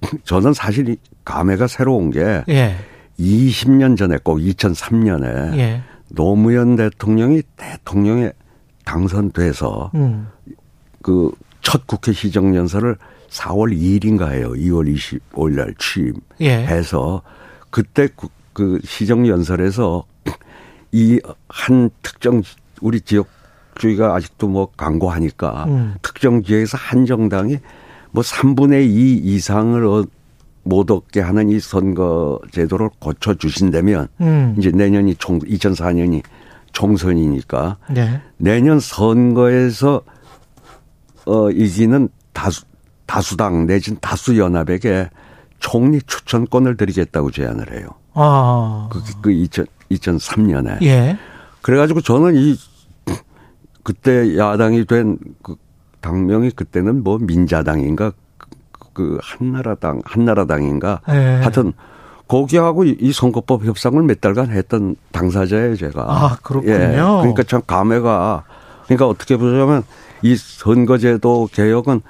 저는 사실 이 감회가 새로운 게 예. 20년 전에 꼭 2003년에 예. 노무현 대통령이 대통령에 당선돼서 음. 그첫 국회 시정연설을 4월 2일인가해요. 2월 25일 날 예. 취임해서 그때 그, 그 시정연설에서 이 한 특정 우리 지역 주의가 아직도 뭐 강고하니까 음. 특정 지역에서 한 정당이 뭐 3분의 2 이상을 얻- 못 얻게 하는 이 선거 제도를 고쳐 주신다면 음. 이제 내년이 총 2004년이 총선이니까 네. 내년 선거에서 어 이기는 다수 다수당 내진 다수 연합에게 총리 추천권을 드리겠다고 제안을 해요. 아. 그, 그 2000, 2003년에. 예. 그래가지고 저는 이 그때 야당이 된 그 당명이 그때는 뭐 민자당인가 그, 그 한나라당 한나라당인가 예. 하여튼 거기하고 이- 이 선거법 협상을 몇 달간 했던 당사자예요 제가. 아, 그렇군요. 예. 그러니까 참 감회가 그러니까 어떻게 보자면 이 선거제도 개혁은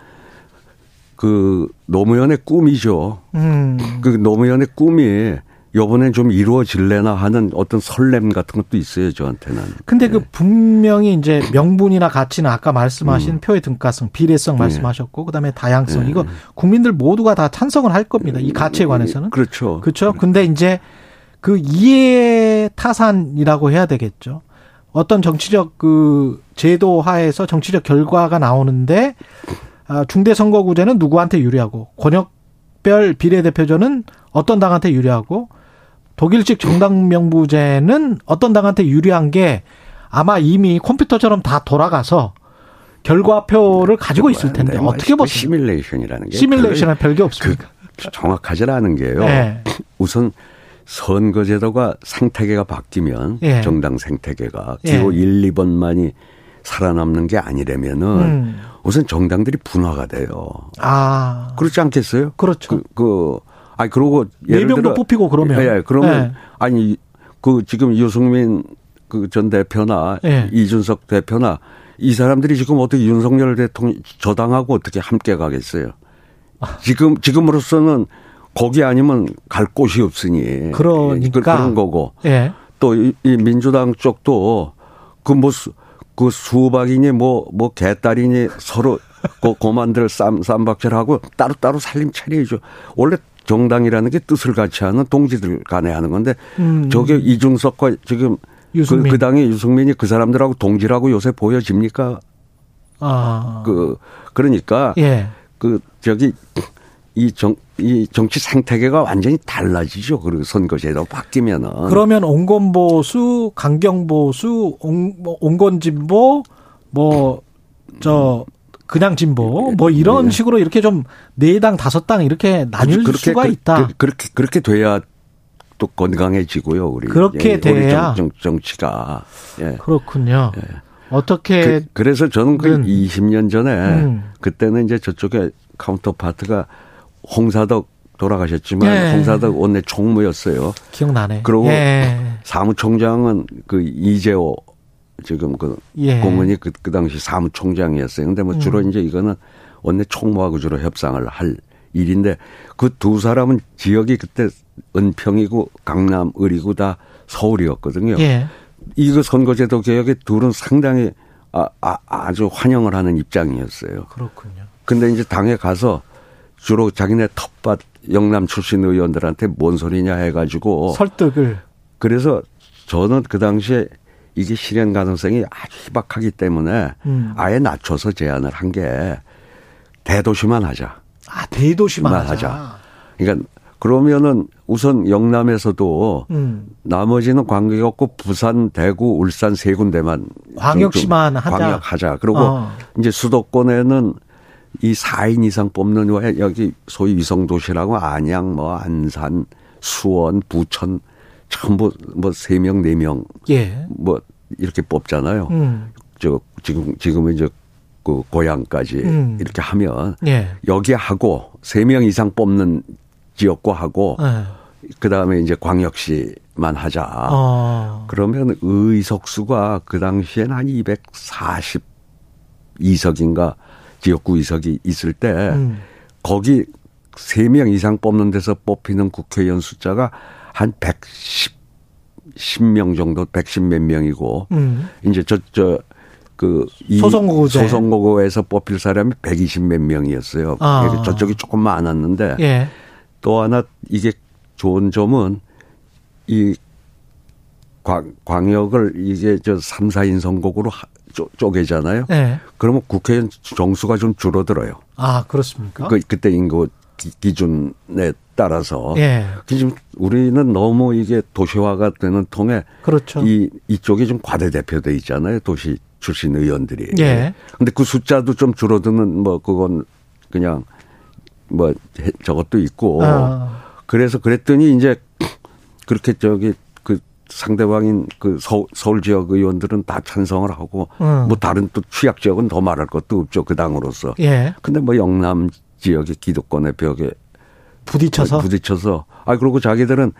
그 노무현의 꿈이죠. 음. 그 노무현의 꿈이 요번엔 좀 이루어질래나 하는 어떤 설렘 같은 것도 있어요 저한테는. 근데 그 예. 분명히 이제 명분이나 가치는 아까 말씀하신 표의 등가성, 비례성 예. 말씀하셨고 그다음에 다양성 예. 이거 국민들 모두가 다 찬성을 할 겁니다. 이 가치에 관해서는. 그렇죠. 그렇죠. 근데 이제 그 이해 타산이라고 해야 되겠죠. 어떤 정치적 그 제도 하에서 정치적 결과가 나오는데 아, 중대선거구제는 누구한테 유리하고 권역 별 비례대표제는 어떤 당한테 유리하고 독일식 정당 명부제는 어떤 당한테 유리한 게 아마 이미 컴퓨터처럼 다 돌아가서 결과표를 가지고 있을 텐데 뭐 어떻게 보세요? 시뮬레이션이라는 게 시뮬레이션은 별게 없습니까? 그 정확하지 않은 게요. 네. 우선 선거제도가 생태계가 바뀌면 예. 정당 생태계가 예. 기호 1, 2번만이 살아남는 게 아니라면은 음. 우선 정당들이 분화가 돼요. 아, 그렇지 않겠어요? 그렇죠. 그, 그 아니 그러고 네 예를 명도 들어 뽑히고 그러면. 예, 예, 그러면 예. 아니 그 지금 유승민 그 전 대표나 예. 이준석 대표나 이 사람들이 지금 어떻게 윤석열 대통령 저당하고 어떻게 함께 가겠어요? 지금 지금으로서는 거기 아니면 갈 곳이 없으니 그러니까. 그- 그런 거고 예. 또이 민주당 쪽도 그뭐그 수박이니 뭐뭐 개딸이니 서로 그 고만들 쌈 쌈박질하고 따로따로 살림 차려야죠. 원래 정당이라는 게 뜻을 같이 하는 동지들 간에 하는 건데 음. 저게 이준석과 지금 그, 유승민. 그 당의 유승민이 그 사람들하고 동지라고 요새 보여집니까? 아. 그 그러니까 예. 그 저기 이 정 이 정치 생태계가 완전히 달라지죠. 그리고 선거제도 바뀌면은 그러면 온건보수, 강경보수, 온, 뭐 온건진보, 뭐, 저, 그냥 진보, 뭐 이런 네. 식으로 이렇게 좀 네 당, 다섯 당 이렇게 나뉠 수가 그, 있다. 그, 렇게 그렇게 돼야 또 건강해지고요. 우리 그렇게 예, 우리 돼야? 정, 정, 치가 예. 그렇군요. 어떻게, 그, 그래서 저는 그는 20년 전에 음. 그때는 이제 저쪽에 카운터파트가 홍사덕 돌아가셨지만 예. 홍사덕 원내 총무였어요. 기억나네. 그러고 예. 사무총장은 그 이재호 지금 그 예. 공무원이 그, 그 당시 사무총장이었어요. 근데 뭐 주로 음. 이제 이거는 원내 총무하고 주로 협상을 할 일인데 그 두 사람은 지역이 그때 은평이고 강남, 을이고 다 서울이었거든요. 예. 이거 선거제도 개혁에 둘은 상당히 아, 아, 아주 환영을 하는 입장이었어요. 그렇군요. 근데 이제 당에 가서 주로 자기네 텃밭 영남 출신 의원들한테 뭔 소리냐 해가지고 설득을. 그래서 저는 그 당시에 이게 실현 가능성이 아주 희박하기 때문에 음. 아예 낮춰서 제안을 한 게 대도시만 하자. 아, 대도시만 만 하자. 그러니까 그러면은 우선 영남에서도 음. 나머지는 관계 없고 부산, 대구, 울산 세 군데만 광역시만 좀 하자. 광역하자. 그리고 어. 이제 수도권에는 이 4인 이상 뽑는 왜 여기 소위 위성도시라고 안양, 뭐 안산, 수원, 부천 전부 뭐 3명, 4명 예. 뭐 이렇게 뽑잖아요. 음. 저 지금 지금은 이제 그 고향까지 음. 이렇게 하면 예. 여기 하고 3명 이상 뽑는 지역구 하고 예. 그다음에 이제 광역시만 하자. 어. 그러면 의석수가 그 당시엔 한 242석인가 지역구 의석이 있을 때 음. 거기 3명 이상 뽑는 데서 뽑히는 국회의원 숫자가 한 110, 10명 정도, 110 몇 명이고, 음. 이제 저, 저, 그, 이 소선거구제. 소선거구에서 뽑힐 사람이 120 몇 명이었어요. 아. 저쪽이 조금 많았는데, 예. 또 하나 이게 좋은 점은 이 광, 광역을 이게 저 3, 4인 선거구로 하- 쪼, 쪼개잖아요. 예. 그러면 국회의원 정수가 좀 줄어들어요. 아, 그렇습니까? 그, 그때 인구 기, 준에 따라서 예. 지금 우리는 너무 이게 도시화가 되는 통에 그렇죠. 이 이쪽이 좀 과대대표돼 있잖아요. 도시 출신 의원들이. 예. 근데 그 숫자도 좀 줄어드는 뭐 그건 그냥 뭐 해- 저것도 있고 아. 그래서 그랬더니 이제 그렇게 저기 그 상대방인 그 서울, 서울 지역 의원들은 다 찬성을 하고 음. 뭐 다른 또 취약 지역은 더 말할 것도 없죠 그 당으로서. 예. 근데 뭐 영남 지역의 기득권의 벽에 부딪혀서 부딪혀서 아 그리고 자기들은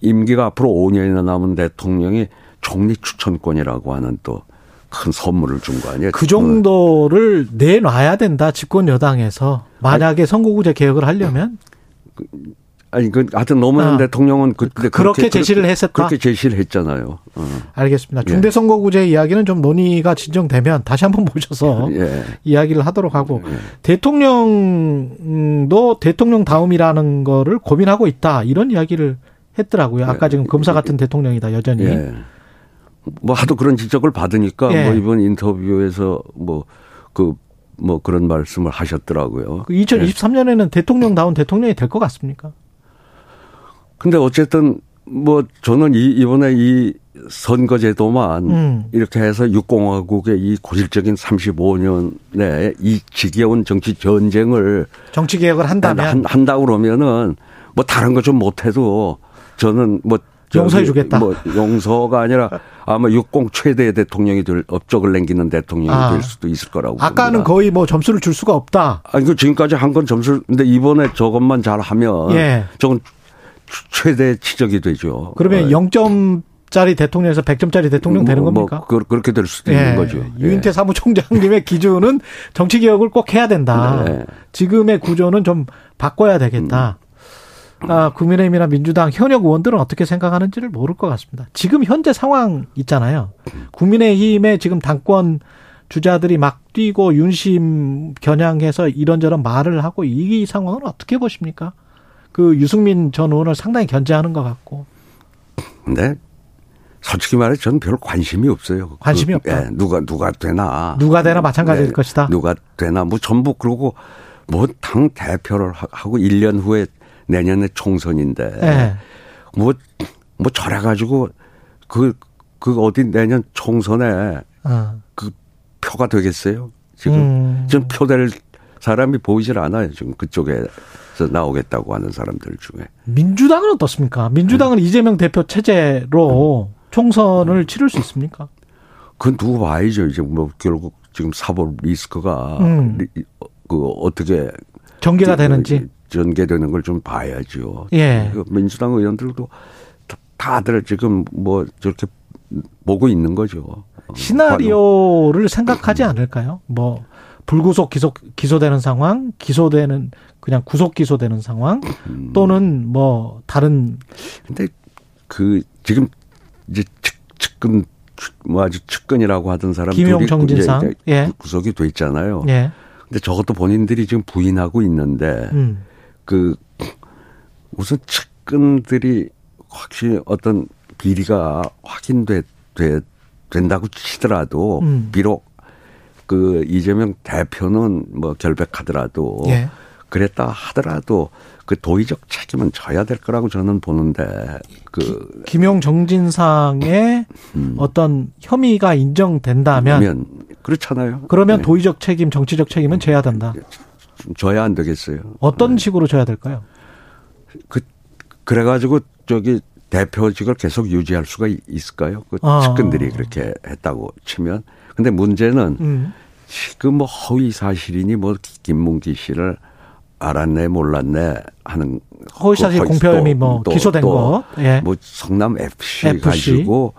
임기가 앞으로 5년이나 남은 대통령이 총리 추천권이라고 하는 또 큰 선물을 준 거 아니에요? 그 정도를 내놔야 된다. 집권 여당에서 만약에 선거구제 개혁을 하려면 아니 그 하여튼 노무현 아. 대통령은 그때 그렇게 제시를 했었다? 그렇게 제시를 했잖아요. 어. 알겠습니다. 예. 중대선거구제 이야기는 좀 논의가 진정되면 다시 한번 모셔서 예. 이야기를 하도록 하고 예. 대통령도 대통령 다음이라는 거를 고민하고 있다 이런 이야기를 했더라고요. 아까 지금 검사 같은 대통령이다 여전히. 예. 뭐 하도 그런 지적을 받으니까 예. 뭐 이번 인터뷰에서 뭐 그뭐 그런 말씀을 하셨더라고요. 그 2023년에는 대통령다운 대통령이 될 것 같습니까? 근데 어쨌든 뭐 저는 이 이번에 이 선거제도만 음. 이렇게 해서 육공화국의 이 고질적인 35년의 이 지겨운 정치 전쟁을 정치 개혁을 한다면 한, 한다고 그러면은 뭐 다른 거 좀 못해도 저는 뭐 용서해 주겠다. 뭐 용서가 아니라 아마 육공 최대 대통령이 될 업적을 남기는 대통령이 아. 될 수도 있을 거라고. 아까는 봅니다. 거의 뭐 점수를 줄 수가 없다. 아니 그 지금까지 한 건 점수 근데 이번에 저것만 잘하면 예. 저건 최대 치적이 되죠. 그러면 어. 0점 짜리 대통령에서 100점짜리 대통령 되는 뭐, 겁니까? 뭐 그, 그렇게 될 수도 예. 있는 거죠. 유인태 사무총장님의 기준은 정치 개혁을 꼭 해야 된다. 네. 지금의 구조는 좀 바꿔야 되겠다. 음. 아, 국민의힘이나 민주당 현역 의원들은 어떻게 생각하는지를 모를 것 같습니다. 지금 현재 상황 있잖아요. 국민의힘의 지금 당권 주자들이 막 뛰고 윤심 겨냥해서 이런저런 말을 하고 이 상황은 어떻게 보십니까? 그 유승민 전 의원을 상당히 견제하는 것 같고. 근데 솔직히 말해 저는 별 관심이 없어요. 관심이 그, 없다. 예, 누가 누가 되나. 누가 되나 마찬가지일 네, 것이다. 누가 되나 뭐 전부 그러고 뭐 당 대표를 하- 하고 1년 후에 내년에 총선인데 예. 뭐뭐 저래 가지고 그그 어디 내년 총선에 어. 그 표가 되겠어요? 지금 음. 좀 표될 사람이 보이질 않아요. 지금 그쪽에서 나오겠다고 하는 사람들 중에. 민주당은 어떻습니까? 민주당은 네. 이재명 대표 체제로 총선을 치를 수 있습니까? 그건 두고 봐야죠. 이제 뭐 결국 지금 사법 리스크가 음. 리- 그 어떻게 전개가 되는지. 전개되는 걸 좀 봐야죠. 예. 그 민주당 의원들도 다- 다들 지금 뭐 저렇게 보고 있는 거죠. 어, 시나리오를 생각하지 않을까요? 뭐 불구속 기소 기소되는 상황, 기소되는 그냥 구속 기소되는 상황 음. 또는 뭐 다른 근데 그 지금 이제 측, 측근 뭐 아주 측근이라고 하던 사람들이 김용 정진상. 예. 구속이 돼 있잖아요. 예. 근데 저것도 본인들이 지금 부인하고 있는데 음. 그 우선 측근들이 확실히 어떤 비리가 확인돼 돼, 된다고 치더라도 음. 비록 그 이재명 대표는 뭐 결백하더라도 예. 그랬다 하더라도 그 도의적 책임은 져야 될 거라고 저는 보는데 그 김용 정진상의 어떤 혐의가 인정된다면 음. 그러면 그렇잖아요. 그러면 네. 도의적 책임, 정치적 책임은 져야 된다. 좀 져야 안 되겠어요. 어떤 식으로 져야 될까요? 그 그래가지고 저기 대표직을 계속 유지할 수가 있- 있을까요? 그 아. 측근들이 그렇게 했다고 치면. 근데 문제는 음. 지금 뭐 허위 사실이니 뭐 김문기 씨를 알았네 몰랐네 하는 허위 사실 그 허위- 공표 혐의 또- 뭐 또- 기소된 또 거. 예. 뭐 성남 FC, FC. 가지고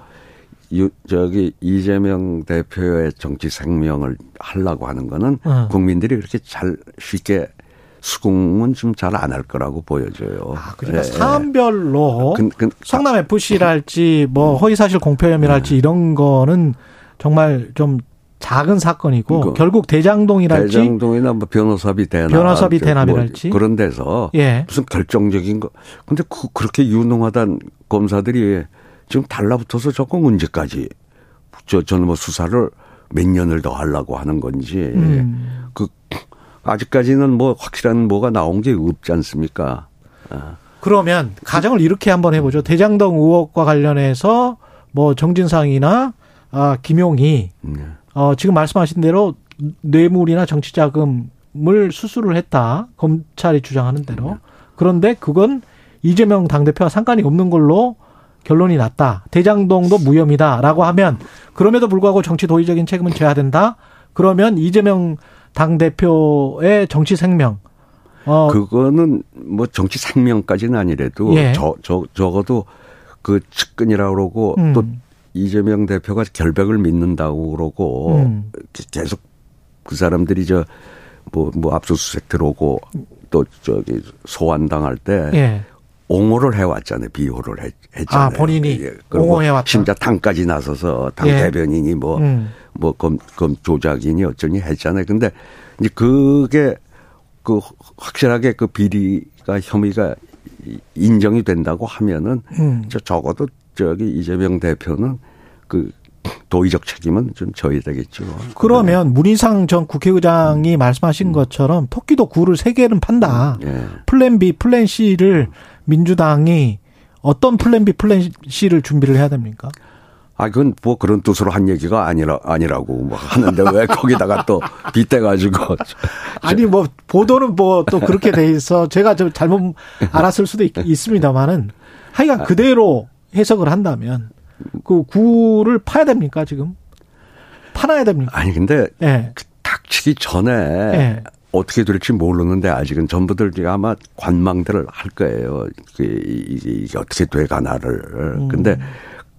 유, 저기 이재명 대표의 정치 생명을 하려고 하는 거는 어. 국민들이 그렇게 잘 쉽게 수긍은 좀 잘 안 할 거라고 보여져요. 아, 그러니까 예, 사안별로 근- 근- 성남 FC랄지 뭐 허위사실 공표 네. 혐의랄지 이런 거는 정말 좀 작은 사건이고 그거. 결국 대장동이랄지 대장동이나 뭐 변호사비 대납, 변호사비 저 대납이랄지. 뭐 그런 데서 예. 무슨 결정적인 거. 근데 그, 그렇게 유능하단 검사들이 지금 달라붙어서 조금 문제까지 저 저는 뭐 수사를 몇 년을 더 하려고 하는 건지 음. 그 아직까지는 뭐 확실한 뭐가 나온 게 없지 않습니까? 아. 그러면 가정을 이렇게 한번 해보죠. 대장동 의혹과 관련해서 뭐 정진상이나 아, 김용이 네. 어, 지금 말씀하신 대로 뇌물이나 정치자금을 수수를 했다. 검찰이 주장하는 대로. 그런데 그건 이재명 당대표와 상관이 없는 걸로 결론이 났다. 대장동도 무혐의다라고 하면 그럼에도 불구하고 정치 도의적인 책임은 져야 된다. 그러면 이재명 당 대표의 정치 생명 어, 그거는 뭐 정치 생명까지는 아니래도 예. 저, 저, 적어도 그 측근이라고 그러고 음. 또 이재명 대표가 결백을 믿는다고 그러고 음. 계속 그 사람들이 저 뭐, 뭐 압수수색 들어오고 또 저기 소환당할 때 예. 옹호를 해왔잖아요. 비호를 했, 했잖아요. 아, 본인이 그리고 옹호해왔다. 심지어 당까지 나서서 당 예. 대변인이 뭐, 음. 뭐, 검, 검 조작이니 어쩌니 했잖아요. 근데 이제 그게 그 확실하게 그 비리가 혐의가 인정이 된다고 하면은 음. 저 적어도 저기 이재명 대표는 그 도의적 책임은 좀 져야 되겠죠. 그러면 문희상 전 국회의장이 말씀하신 것처럼 토끼도 굴을 세 개는 판다. 예. 플랜 B, 플랜 C를 민주당이 어떤 플랜 B, 플랜 C를 준비를 해야 됩니까? 아, 그건 뭐 그런 뜻으로 한 얘기가 아니라, 아니라고 뭐 하는데 왜 거기다가 또 빗대가지고. 아니 뭐 보도는 뭐 또 그렇게 돼 있어 제가 좀 잘못 알았을 수도 있, 있습니다만은 하여간 그대로 해석을 한다면 그 굴을 파야 됩니까 지금 파놔야 됩니까? 아니, 근데 예. 닥치기 전에 예. 어떻게 될지 모르는데 아직은 전부들 아마 관망들을 할 거예요. 그 이게, 이게 어떻게 돼가나를. 음. 근데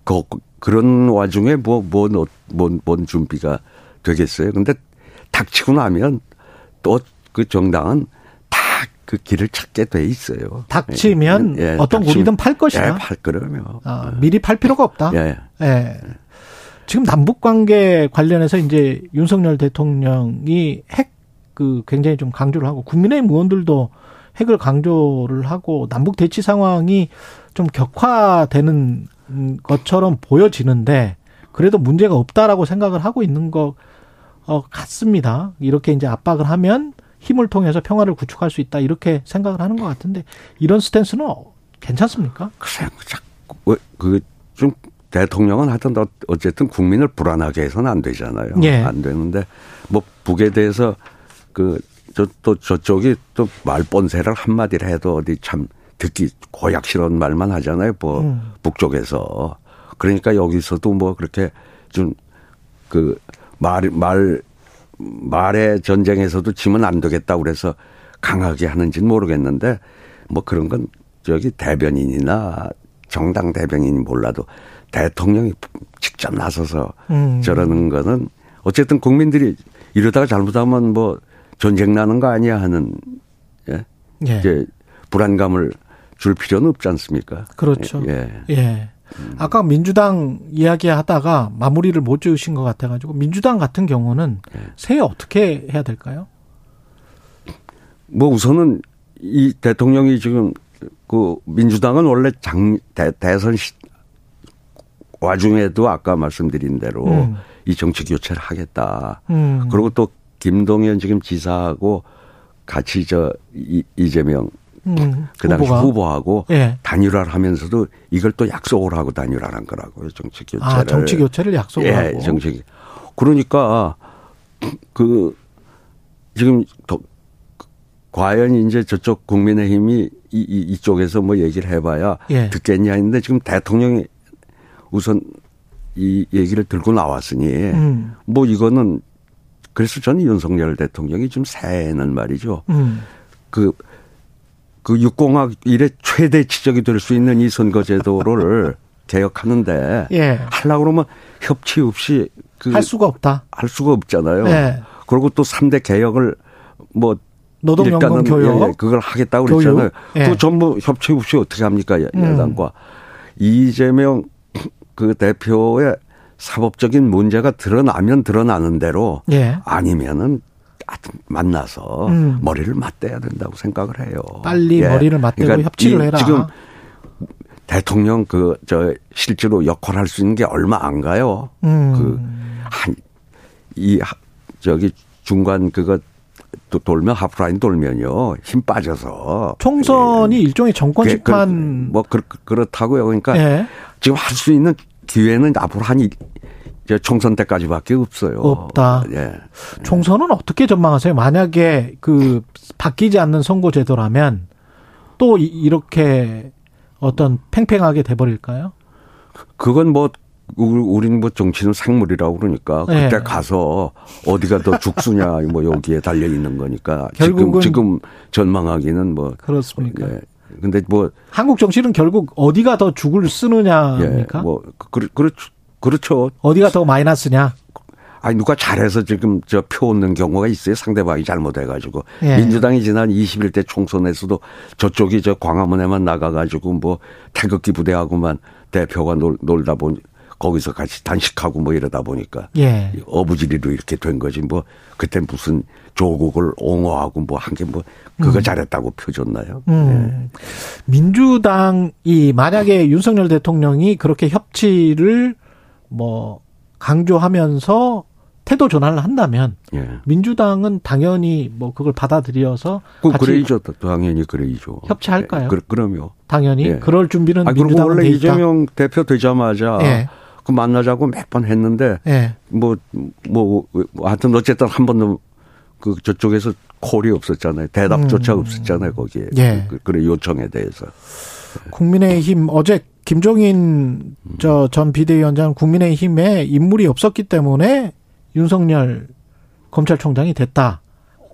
그 그런 와중에 뭐 뭔 뭔 뭔, 뭔 준비가 되겠어요. 근데 닥치고 나면 또 그 정당은 다 그 길을 찾게 돼 있어요. 닥치면 예, 어떤 닥치면- 굴이든 팔 것이다. 예, 팔 거라며. 아, 미리 팔 필요가 없다. 예. 예. 지금 남북 관계 관련해서 이제 윤석열 대통령이 핵 그 굉장히 좀 강조를 하고 국민의힘 의원들도 핵을 강조를 하고 남북 대치 상황이 좀 격화되는 것처럼 보여지는데 그래도 문제가 없다라고 생각을 하고 있는 것 어, 같습니다. 이렇게 이제 압박을 하면 힘을 통해서 평화를 구축할 수 있다 이렇게 생각을 하는 것 같은데 이런 스탠스는 어, 괜찮습니까? 글쎄, 자꾸 그좀 대통령은 하여튼 어- 어쨌든 국민을 불안하게 해서는 안 되잖아요. 예. 안 되는데 뭐 북에 대해서 그 저 또 저쪽이 또 말본세를 한마디를 해도 어디 참 듣기 고약스러운 말만 하잖아요. 뭐 음. 북쪽에서 그러니까 여기서도 뭐 그렇게 좀 그 말 말 말의 전쟁에서도 지면 안 되겠다 그래서 강하게 하는지는 모르겠는데 뭐 그런 건 저기 대변인이나 정당 대변인이 몰라도 대통령이 직접 나서서 음. 저러는 거는 어쨌든 국민들이 이러다가 잘못하면 뭐 전쟁 나는 거 아니야 하는 예? 예. 이제 불안감을 줄 필요는 없지 않습니까? 그렇죠. 예. 예. 아까 민주당 이야기 하다가 마무리를 못 지으신 것 같아가지고 민주당 같은 경우는 새해 어떻게 해야 될까요? 뭐 우선은 이 대통령이 지금 그 민주당은 원래 장 대, 대선 시, 와중에도 아까 말씀드린 대로 음. 이 정치 교체를 하겠다. 음. 그리고 또 김동연 지금 지사하고 같이 저 이, 이재명 음, 그 당시 후보가. 후보하고 예. 단일화를 하면서도 이걸 또 약속을 하고 단일화를 한 거라고요. 정치 교체를. 아, 정치 교체를 약속을 예, 하고. 정치. 그러니까 그 지금 더 과연 이제 저쪽 국민의힘이 이, 이 이쪽에서 뭐 얘기를 해봐야 예. 듣겠냐 했는데 지금 대통령이 우선 이 얘기를 들고 나왔으니 음. 뭐 이거는 그래서 저는 윤석열 대통령이 좀 새해는 말이죠. 음. 그, 그 육공학 일의 최대 지적이 될 수 있는 이 선거제도를 개혁하는데 예. 하려고 그러면 협치 없이 그 할 수가 없다. 할 수가 없잖아요. 예. 그리고 또 3대 개혁을 뭐 노동연금 일단은 교육. 예, 예, 그걸 하겠다고 교육. 그랬잖아요. 예. 그 전부 협치 없이 어떻게 합니까? 야- 음. 야당과 이재명 그 대표의 사법적인 문제가 드러나면 드러나는 대로 예. 아니면은 만나서 음. 머리를 맞대야 된다고 생각을 해요. 빨리 머리를 맞대고 협치를 이 해라. 지금 대통령 그 저 실제로 역할할 수 있는 게 얼마 안 가요. 음. 그한이 저기 중간 그거 또 돌면 하프라인 돌면요 힘 빠져서 총선이 일종의 정권 그- 그- 심판 뭐 그, 그렇다고요. 그러니까 예. 지금 할 수 있는 기회는 앞으로 한 이- 이제 총선 때까지밖에 없어요. 없다. 예. 총선은 어떻게 전망하세요? 만약에 그 바뀌지 않는 선거제도라면 또 이- 이렇게 어떤 팽팽하게 돼버릴까요? 그건 뭐 우리- 우리는 뭐 정치는 생물이라고 그러니까 예. 그때 가서 어디가 더 죽수냐 뭐 여기에 달려 있는 거니까 지금 지금 전망하기는 뭐 그렇습니까? 예. 근데 뭐 한국 정치는 결국 어디가 더 죽을 예, 쓰느냐입니까? 뭐 그, 그렇죠. 그렇죠. 어디가 더 마이너스냐? 아니 누가 잘해서 지금 저 표 얻는 경우가 있어요. 상대방이 잘못해가지고 예. 민주당이 지난 21대 총선에서도 저쪽이 저 광화문에만 나가가지고 뭐 태극기 부대하고만 대표가 놀, 놀다 보니 거기서 같이 단식하고 뭐 이러다 보니까 예. 어부지리로 이렇게 된 거지 뭐 그때 무슨 조국을 옹호하고 뭐 한 게 뭐 그거 잘했다고 표줬나요? 음. 민주당이 만약에 윤석열 대통령이 그렇게 협치를 뭐 강조하면서 태도 전환을 한다면 예. 예. 민주당은 당연히 뭐 그걸 받아들여서 그 그래이죠. 당연히 그래이죠. 협치할까요? 예, 그, 그럼요. 당연히 예. 그럴 준비는 아 민주당은 원래 돼 있다. 이재명 대표 되자마자 예. 그 만나자고 몇 번 했는데 예. 뭐, 뭐, 뭐, 하여튼 어쨌든 한 번도 그 저쪽에서 콜이 없었잖아요. 대답조차 음. 없었잖아요, 거기에. 예. 그, 그래, 요청에 대해서. 국민의힘 어제 김종인 저 전 비대위원장 국민의힘에 인물이 없었기 때문에 윤석열 검찰총장이 됐다.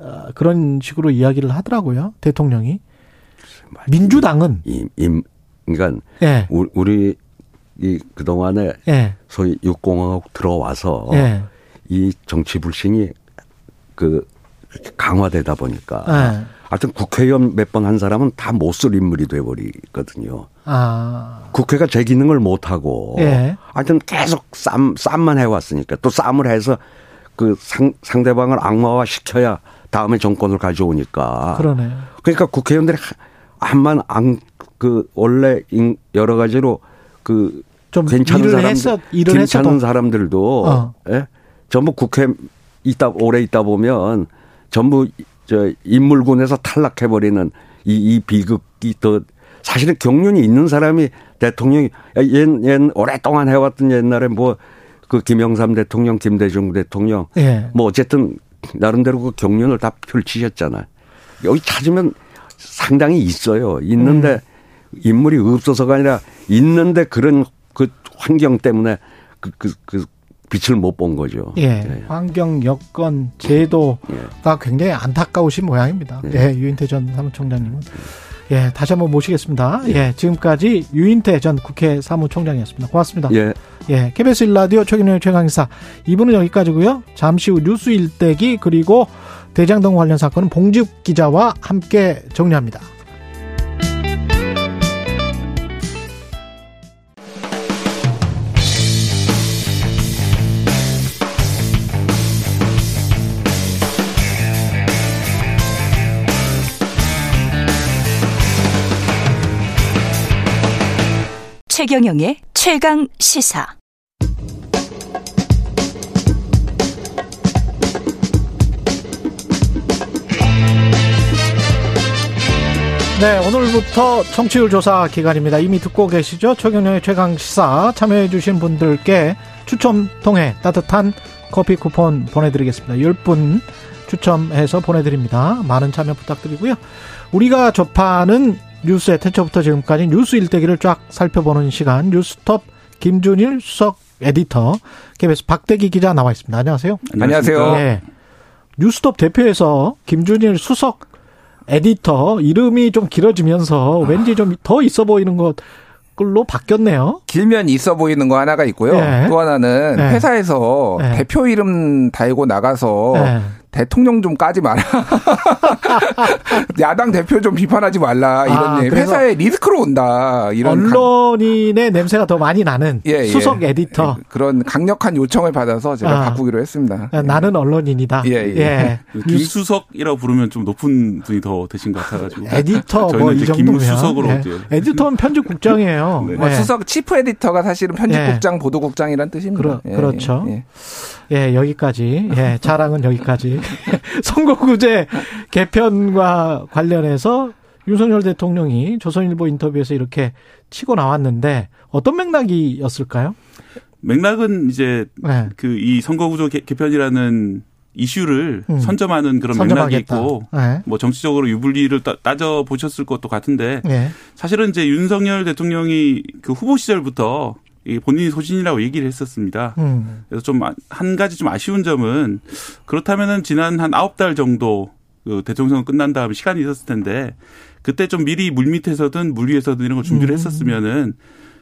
어, 그런 식으로 이야기를 하더라고요. 대통령이. 민주당은 임, 임, 그러니까 예. 우리, 이 그동안에 예. 소위 육공화국 들어와서 예. 이 정치 불신이 그 강화되다 보니까 예. 하여튼 국회의원 몇 번 한 사람은 다 못 쓸 인물이 돼 버리거든요. 아. 국회가 제 기능을 못하고 예. 하여튼 계속 쌈, 쌈만 해왔으니까 또 쌈을 해서 그 상, 상대방을 악마화 시켜야 다음에 정권을 가져오니까. 그러네요. 그러니까 국회의원들이 한만 안, 그 원래 인- 여러 가지로 그 좀 괜찮은 사람들, 했어 괜찮은 했어도 사람들도 어. 예? 전부 국회 있다 오래 있다 보면 전부 저 인물군에서 탈락해 버리는 이, 이 비극이 더 사실은 경륜이 있는 사람이 대통령이 옛, 옛 오랫동안 해왔던 옛날에 뭐 그 김영삼 대통령, 김대중 대통령 예. 뭐 어쨌든 나름대로 그 경륜을 다 펼치셨잖아요. 여기 찾으면 상당히 있어요. 있는데 음. 인물이 없어서가 아니라 있는데 그런 그 환경 때문에 그, 그, 그 빛을 못 본 거죠. 예. 환경 여건 제도가 굉장히 안타까우신 모양입니다. 예. 유인태 전 사무총장님은 예, 다시 한번 모시겠습니다. 예, 지금까지 유인태 전 국회 사무총장이었습니다. 고맙습니다. 예. 예, KBS 일라디오 최근의 최강의사 2부는 여기까지고요. 잠시 후 뉴스 일대기 그리고 대장동 관련 사건은 봉지욱 기자와 함께 정리합니다. 최경영의 최강 시사. 네, 오늘부터 청취율 조사 기간입니다. 이미 듣고 계시죠? 최경영의 최강 시사 참여해주신 분들께 추첨 통해 따뜻한 커피 쿠폰 보내드리겠습니다. 10분 추첨해서 보내드립니다. 많은 참여 부탁드리고요. 우리가 접하는 뉴스의 태초부터 지금까지 뉴스 일대기를 쫙 살펴보는 시간 뉴스톱 김준일 수석 에디터 KBS 박대기 기자 나와 있습니다. 안녕하세요. 안녕하세요. 네. 뉴스톱 대표에서 김준일 수석 에디터 이름이 좀 길어지면서 왠지 좀 더 있어 보이는 것 걸로 바뀌었네요. 길면 있어 보이는 거 하나가 있고요. 네. 또 하나는 네. 회사에서 네. 대표 이름 달고 나가서 네. 대통령 좀 까지 마라. 야당 대표 좀 비판하지 말라. 이런 아, 회사에 리스크로 온다. 이런 강- 언론인의 냄새가 더 많이 나는 예, 예. 수석 에디터. 그런 강력한 요청을 받아서 제가 아. 바꾸기로 했습니다. 나는 언론인이다. 예, 예. 김수석이라고 부르면 좀 높은 분이 더 되신 것 같아가지고. 에디터 저희는 뭐이 이제 정도면 김수석으로 예. 이제. 에디터는 편집국장이에요. 네. 뭐 예. 수석 치프 에디터가 사실은 편집국장, 보도국장이란 뜻입니다. 그러- 예, 그렇죠. 예, 예. 예, 여기까지. 예, 자랑은 여기까지. 선거구제 개편과 관련해서 윤석열 대통령이 조선일보 인터뷰에서 이렇게 치고 나왔는데 어떤 맥락이었을까요? 맥락은 이제 네. 그이 선거구조 개- 개편이라는 이슈를 음. 선점하는 그런 선점하겠다. 맥락이 있고 네. 뭐 정치적으로 유불리를 따- 따져 보셨을 것도 같은데 예. 사실은 이제 윤석열 대통령이 그 후보 시절부터 이 본인이 소신이라고 얘기를 했었습니다. 음. 그래서 좀 한 가지 좀 아쉬운 점은 그렇다면은 지난 한 아홉 달 정도 그 대통령 끝난 다음 시간이 있었을 텐데 그때 좀 미리 물 밑에서든 물 위에서든 이런 걸 준비를 음. 했었으면은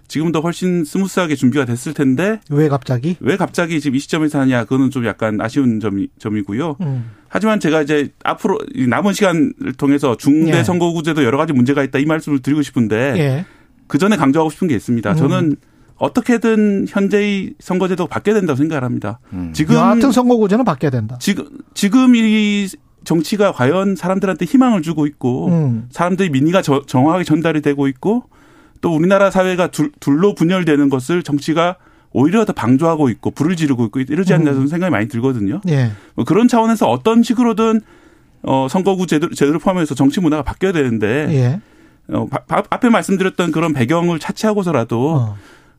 지금도 훨씬 smooth하게 준비가 됐을 텐데 왜 갑자기? 왜 갑자기 지금 이 시점에서 하냐 그거는 좀 약간 아쉬운 점이 점이고요. 음. 하지만 제가 이제 앞으로 이 남은 시간을 통해서 중대 예. 선거구제도 여러 가지 문제가 있다 이 말씀을 드리고 싶은데 예. 그 전에 강조하고 싶은 게 있습니다. 음. 저는 어떻게든 현재의 선거제도가 바뀌어야 된다고 생각을 합니다. 지금 여하튼 선거구제는 바뀌어야 된다. 지금 지금 이 정치가 과연 사람들한테 희망을 주고 있고 음. 사람들이 민의가 저- 정확하게 전달이 되고 있고 또 우리나라 사회가 둘, 둘로 분열되는 것을 정치가 오히려 더 방조하고 있고 불을 지르고 있고 이러지 않나 저는 생각이 많이 들거든요. 예. 뭐 그런 차원에서 어떤 식으로든 어 선거구 제도, 제도를 포함해서 정치 문화가 바뀌어야 되는데 예. 어, 바- 바- 앞에 말씀드렸던 그런 배경을 차치하고서라도 어.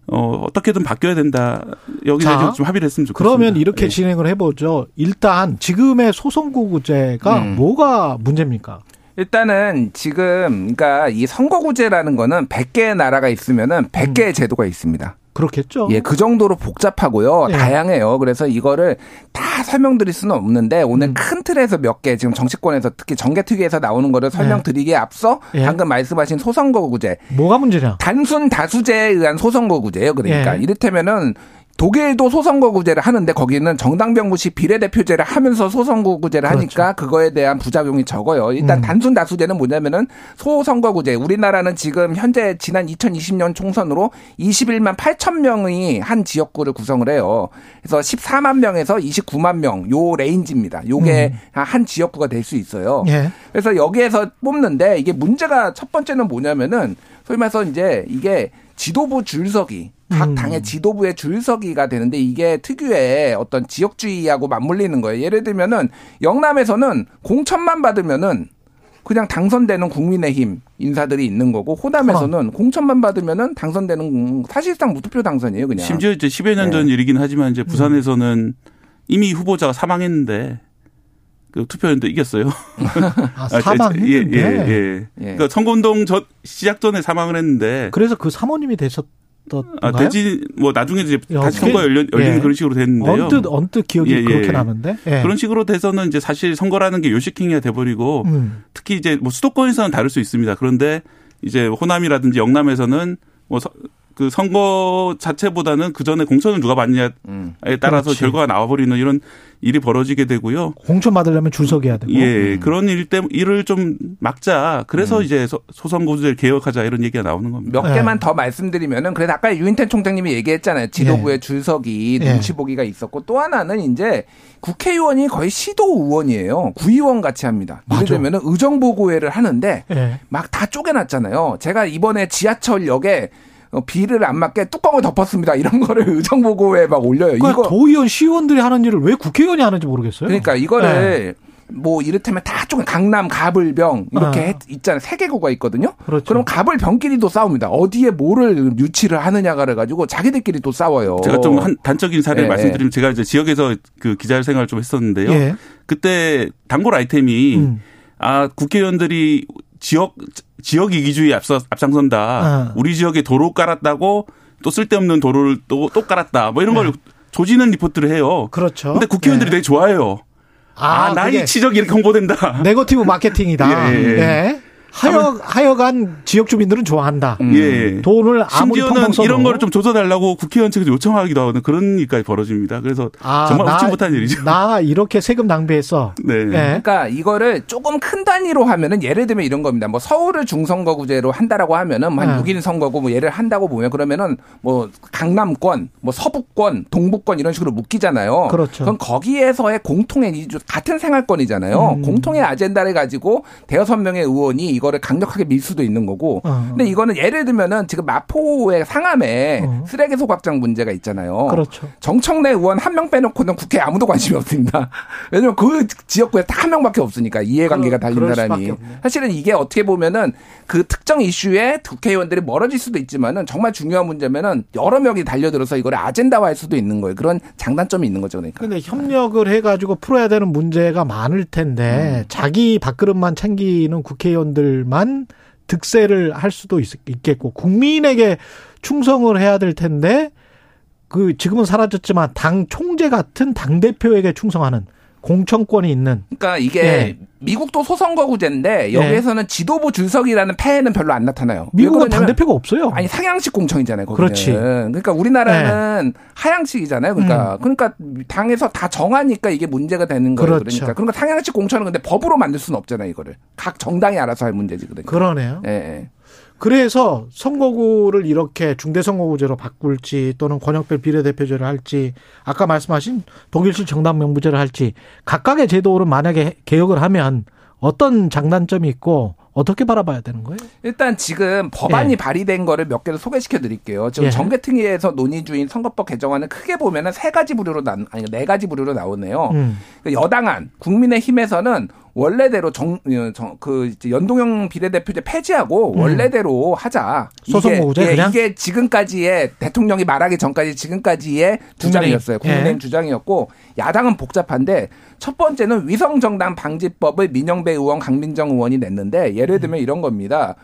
어, 어떻게든 바뀌어야 된다. 여기 자, 대해서 좀 합의를 했으면 좋겠습니다. 그러면 이렇게 예. 진행을 해보죠. 일단 지금의 소선거구제가 음. 뭐가 문제입니까? 일단은 지금 그러니까 이 선거구제라는 거는 100개의 나라가 있으면은 100개의 제도가 있습니다. 그렇겠죠. 예, 그 정도로 복잡하고요. 예. 다양해요. 그래서 이거를 다 설명드릴 수는 없는데 음. 오늘 큰 틀에서 몇 개 지금 정치권에서 특히 정개특위에서 나오는 거를 설명드리기에 앞서 예. 방금 말씀하신 소선거구제 뭐가 문제냐? 단순 다수제에 의한 소선거구제예요. 그러니까 예. 이를테면은 독일도 소선거구제를 하는데 거기는 정당명부식 비례대표제를 하면서 소선거구제를 하니까 그거에 대한 부작용이 적어요. 일단 그렇죠. 음. 단순 다수제는 뭐냐면은 소선거구제. 우리나라는 지금 현재 지난 2020년 총선으로 21만 8천 명이 한 지역구를 구성을 해요. 그래서 14만 명에서 29만 명 요 range입니다. 요게 한 지역구가 될 수 있어요. 음. 예. 그래서 여기에서 뽑는데 이게 문제가 첫 번째는 뭐냐면은 소위 말해서 이제 이게 지도부 줄서기 각 음. 당의 지도부의 줄서기가 되는데 이게 특유의 어떤 지역주의하고 맞물리는 거예요. 예를 들면은 영남에서는 공천만 받으면은 그냥 당선되는 국민의힘 인사들이 있는 거고 호남에서는 공천만 받으면은 당선되는 사실상 무투표 당선이에요, 그냥. 심지어 이제 10여 년전 네. 일이긴 하지만 이제 부산에서는 이미 후보자가 사망했는데 그 투표했는데 이겼어요. 아, 아, 제- 사망했는데. 예, 예, 예. 예. 그러니까 선거운동 전 시작 전에 사망을 했는데 그래서 그 사모님이 되셨던가요? 아, 되지 뭐 나중에 이제 야, 다시 선거 열려, 열리는 예. 그런 식으로 됐는데요. 언뜻 언뜻 기억이 예, 예. 그렇게 나는데. 예. 그런 식으로 돼서는 이제 사실 선거라는 게 요식행위가 돼버리고 음. 특히 이제 뭐 수도권에서는 다를 수 있습니다. 그런데 이제 호남이라든지 영남에서는 뭐 그 선거 자체보다는 그 전에 공천을 누가 받느냐에 음. 따라서 그렇지. 결과가 나와버리는 이런 일이 벌어지게 되고요. 공천 받으려면 줄 서게 되고. 예, 그런 일 때문에 일을 좀 막자. 그래서 이제 소- 소선거구제를 개혁하자 이런 얘기가 나오는 겁니다. 몇 예. 개만 더 말씀드리면은 그래서 아까 유인태 총장님이 얘기했잖아요. 지도부의 줄서기, 예. 눈치 보기가 있었고 또 하나는 이제 국회의원이 거의 시도 의원이에요. 구의원 같이 합니다. 예를. 들면은 의정보고회를 하는데 예. 막다 쪼개놨잖아요. 제가 이번에 지하철역에 어, 비를 안 맞게 뚜껑을 덮었습니다. 이런 거를 의정 보고회에 막 올려요. 그러니까 이거 도의원, 시의원들이 하는 일을 왜 국회의원이 하는지 모르겠어요. 그러니까 이거를 뭐 이를테면 다 쪼개 강남 가불병 이렇게 아. 했- 있잖아요. 세 개구가 있거든요. 그렇죠. 그럼 가불병끼리 도 싸웁니다. 어디에 뭐를 유치를 하느냐가를 가지고 자기들끼리 또 싸워요. 제가 좀 한 단적인 사례를 예, 말씀드리면 제가 이제 지역에서 그 기자 생활을 좀 했었는데요. 예. 그때 단골 아이템이 음. 아 국회의원들이 지역 지역 이기주의 앞서 앞장선다. 아. 우리 지역에 도로 깔았다고 또 쓸데없는 도로를 또 또 깔았다. 뭐 이런 걸 조지는 리포트를 해요. 네. 그렇죠. 근데 국회의원들이 예. 되게 좋아해요. 아, 나의 그게 치적이 이렇게 홍보된다. 네거티브 마케팅이다. 예, 예. 예. 하여 하여간 지역 주민들은 좋아한다. 예. 돈을 아무리 심지어는 펑펑 써도 이런 거를 좀 조져달라고 국회의원 측에서 요청하기도 하는 그런 일까지 벌어집니다. 그래서 아, 정말 나- 웃지 못한 일이죠. 나 이렇게 세금 낭비했어. 네. 예. 그러니까 이거를 조금 큰 단위로 하면은 예를 들면 이런 겁니다. 뭐 서울을 중선거구제로 한다라고 하면은 뭐 한 네. 6인 선거구 뭐 예를 한다고 보면 그러면은 뭐 강남권, 뭐 서부권, 동부권 이런 식으로 묶이잖아요. 그렇죠. 럼 거기에서의 공통의 이 같은 생활권이잖아요. 음. 공통의 아젠다를 가지고 대여섯 명의 의원이 이걸 이거를 강력하게 밀 수도 있는 거고. 어. 근데 이거는 예를 들면은 지금 마포의 상암에 어. 쓰레기 소각장 문제가 있잖아요. 그렇죠. 정청래 의원 한 명 빼놓고는 국회에 아무도 관심이 없습니다. 왜냐면 그 지역구에 딱 한 명밖에 없으니까 이해관계가 달린 사람이. 사실은 이게 어떻게 보면은 그 특정 이슈에 국회의원들이 멀어질 수도 있지만은 정말 중요한 문제면은 여러 명이 달려들어서 이걸 아젠다화할 수도 있는 거예요. 그런 장단점이 있는 거죠. 그러니까. 근데 협력을 해가지고 풀어야 되는 문제가 많을 텐데 자기 밥그릇만 챙기는 국회의원들 만 득세를 할 수도 있, 겠고 국민에게 충성을 해야 될 텐데 그 지금은 사라졌지만 당 총재 같은 당 대표에게 충성하는 공천권이 있는 그러니까 이게 예. 미국도 소선거구제인데 여기에서는 지도부 줄석이라는 폐해는 별로 안 나타나요. 왜 미국은 당 대표가 없어요. 아니 상향식 공천이잖아요. 거기는. 그렇지. 네. 그러니까 우리나라는 하향식이잖아요. 그러니까 음. 그러니까 당에서 다 정하니까 이게 문제가 되는 거예요. 그렇죠. 그러니까 그러니까 상향식 공천은 근데 법으로 만들 수는 없잖아요. 이거를 각 정당이 알아서 할 문제지 그러니까. 그러네요. 예, 예. 그래서 선거구를 이렇게 중대선거구제로 바꿀지 또는 권역별 비례대표제를 할지 아까 말씀하신 독일식 정당 명부제를 할지 각각의 제도를 만약에 개혁을 하면 어떤 장단점이 있고 어떻게 바라봐야 되는 거예요? 일단 지금 법안이 예. 발의된 거를 몇 개를 소개시켜 드릴게요. 지금 예. 정개특위에서 논의 중인 선거법 개정안은 크게 보면은 세 가지 부류로 나 아니 네 가지 부류로 나오네요. 음. 그 여당안 국민의힘에서는 원래대로 정, 어, 정, 그 연동형 비례대표제 폐지하고 음. 원래대로 하자. 소선거구제 이게, 예, 그냥? 이게 지금까지의 대통령이 말하기 전까지 지금까지의 주장이었어요. 국민의힘 예. 주장이었고 야당은 복잡한데 첫 번째는 위성 정당 방지법을 민영배 의원, 강민정 의원이 냈는데 예를 들면 이런 겁니다.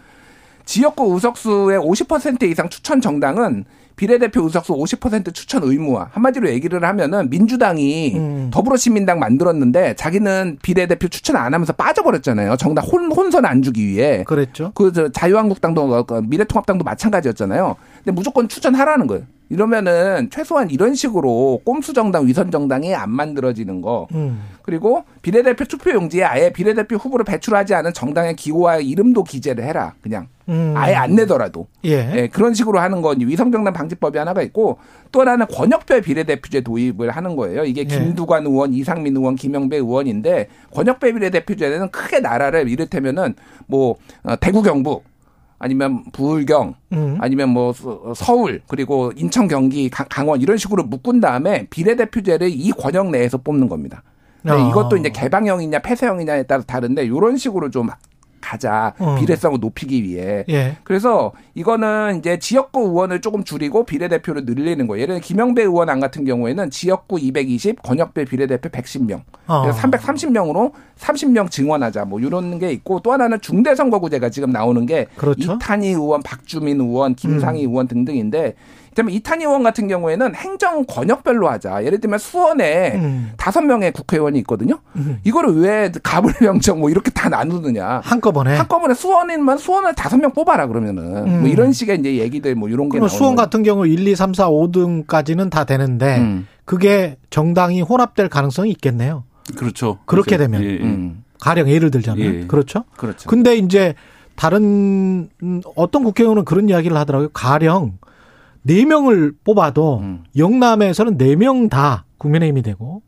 지역구 의석수의 50% 이상 추천 정당은 비례대표 의석수 50% 추천 의무화. 한마디로 얘기를 하면은 민주당이 음. 더불어시민당 만들었는데 자기는 비례대표 추천 안 하면서 빠져버렸잖아요. 정당 혼, 혼선 안 주기 위해. 그랬죠. 그, 저, 자유한국당도, 그 미래통합당도 마찬가지였잖아요. 근데 무조건 추천하라는 거예요. 이러면은 최소한 이런 식으로 꼼수 정당, 위선 정당이 안 만들어지는 거. 음. 그리고 비례대표 투표용지에 아예 비례대표 후보를 배출하지 않은 정당의 기호와 이름도 기재를 해라. 그냥. 음. 아예 안 내더라도. 예. 예, 그런 식으로 하는 건 위성정당 방지법이 하나가 있고 또 하나는 권역별 비례대표제 도입을 하는 거예요. 이게 예. 김두관 의원, 이상민 의원, 김영배 의원인데 권역별 비례대표제는 크게 나라를 이를테면은 뭐 어, 대구 경북 아니면 부울경 음. 아니면 뭐 서- 서울 그리고 인천 경기 강- 강원 이런 식으로 묶은 다음에 비례대표제를 이 권역 내에서 뽑는 겁니다. 근데 아. 이것도 이제 개방형이냐 폐쇄형이냐에 따라 다른데 이런 식으로 좀 가자 어. 비례성을 높이기 위해 예. 그래서 이거는 이제 지역구 의원을 조금 줄이고 비례대표를 늘리는 거예요. 예를 들어 김영배 의원 안 같은 경우에는 지역구 220, 권역별 비례대표 110명. 어. 그래서 330명으로 30명 증원하자 뭐 이런 게 있고 또 하나는 중대선거구제가 지금 나오는 게 그렇죠. 이탄희 의원, 박주민 의원, 김상희 의원 등등인데 그다음에 이탄희 의원 같은 경우에는 행정 권역별로 하자. 예를 들면 수원에 음. 다섯 명의 국회의원이 있거든요. 음. 이거를 왜 가불명정 뭐 이렇게 다 나누느냐. 한꺼번에. 한꺼번에 수원인만 수원을 다섯 명 뽑아라 그러면은 음. 뭐 이런 식의 이제 얘기들 뭐 이런 게 그러면 나오는 수원 거죠. 같은 경우 1, 2, 3, 4, 5등까지는 다 되는데 음. 그게 정당이 혼합될 가능성이 있겠네요. 그렇죠. 그렇게 그래서, 되면. 예, 예. 음. 가령 예를 들자면 예. 그렇죠. 그렇죠. 근데 이제 다른 음, 어떤 국회의원은 그런 이야기를 하더라고요. 가령 네 명을 뽑아도 음. 영남에서는 네명다 국민의힘이 되고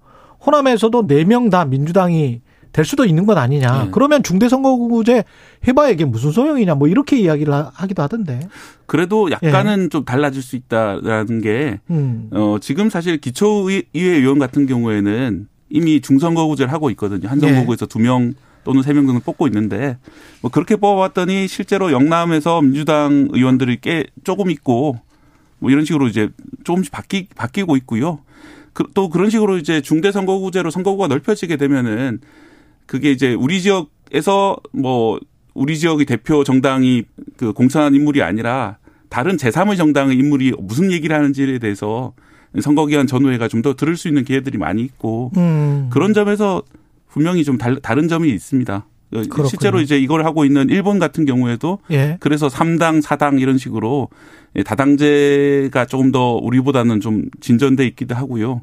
호남에서도 네명다 민주당이 될 수도 있는 것 아니냐. 네. 그러면 중대선거구제 해봐야 이게 무슨 소용이냐. 뭐 이렇게 이야기를 하- 하기도 하던데. 그래도 약간은 좀 달라질 수 있다라는 게 음. 어, 지금 사실 기초의회 의원 같은 경우에는 이미 중선거구제를 하고 있거든요. 한 예. 선거구에서 두명 또는 세 명 정도 뽑고 있는데 뭐 그렇게 뽑아봤더니 실제로 영남에서 민주당 의원들이 꽤 조금 있고 뭐 이런 식으로 이제 조금씩 바뀌, 바뀌고 있고요. 그, 또 그런 식으로 이제 중대 선거구제로 선거구가 넓혀지게 되면은 그게 이제 우리 지역에서 뭐 우리 지역의 대표 정당이 그 공천한 인물이 아니라 다른 제3의 정당의 인물이 무슨 얘기를 하는지에 대해서 선거기간 전후회가 좀 더 들을 수 있는 기회들이 많이 있고 음. 그런 점에서 분명히 좀 달, 다른 점이 있습니다. 어, 그렇군요. 실제로 이제 이걸 하고 있는 일본 같은 경우에도 예. 그래서 3당, 4당 이런 식으로 예, 다당제가 조금 더 우리보다는 좀 진전돼 있기도 하고요.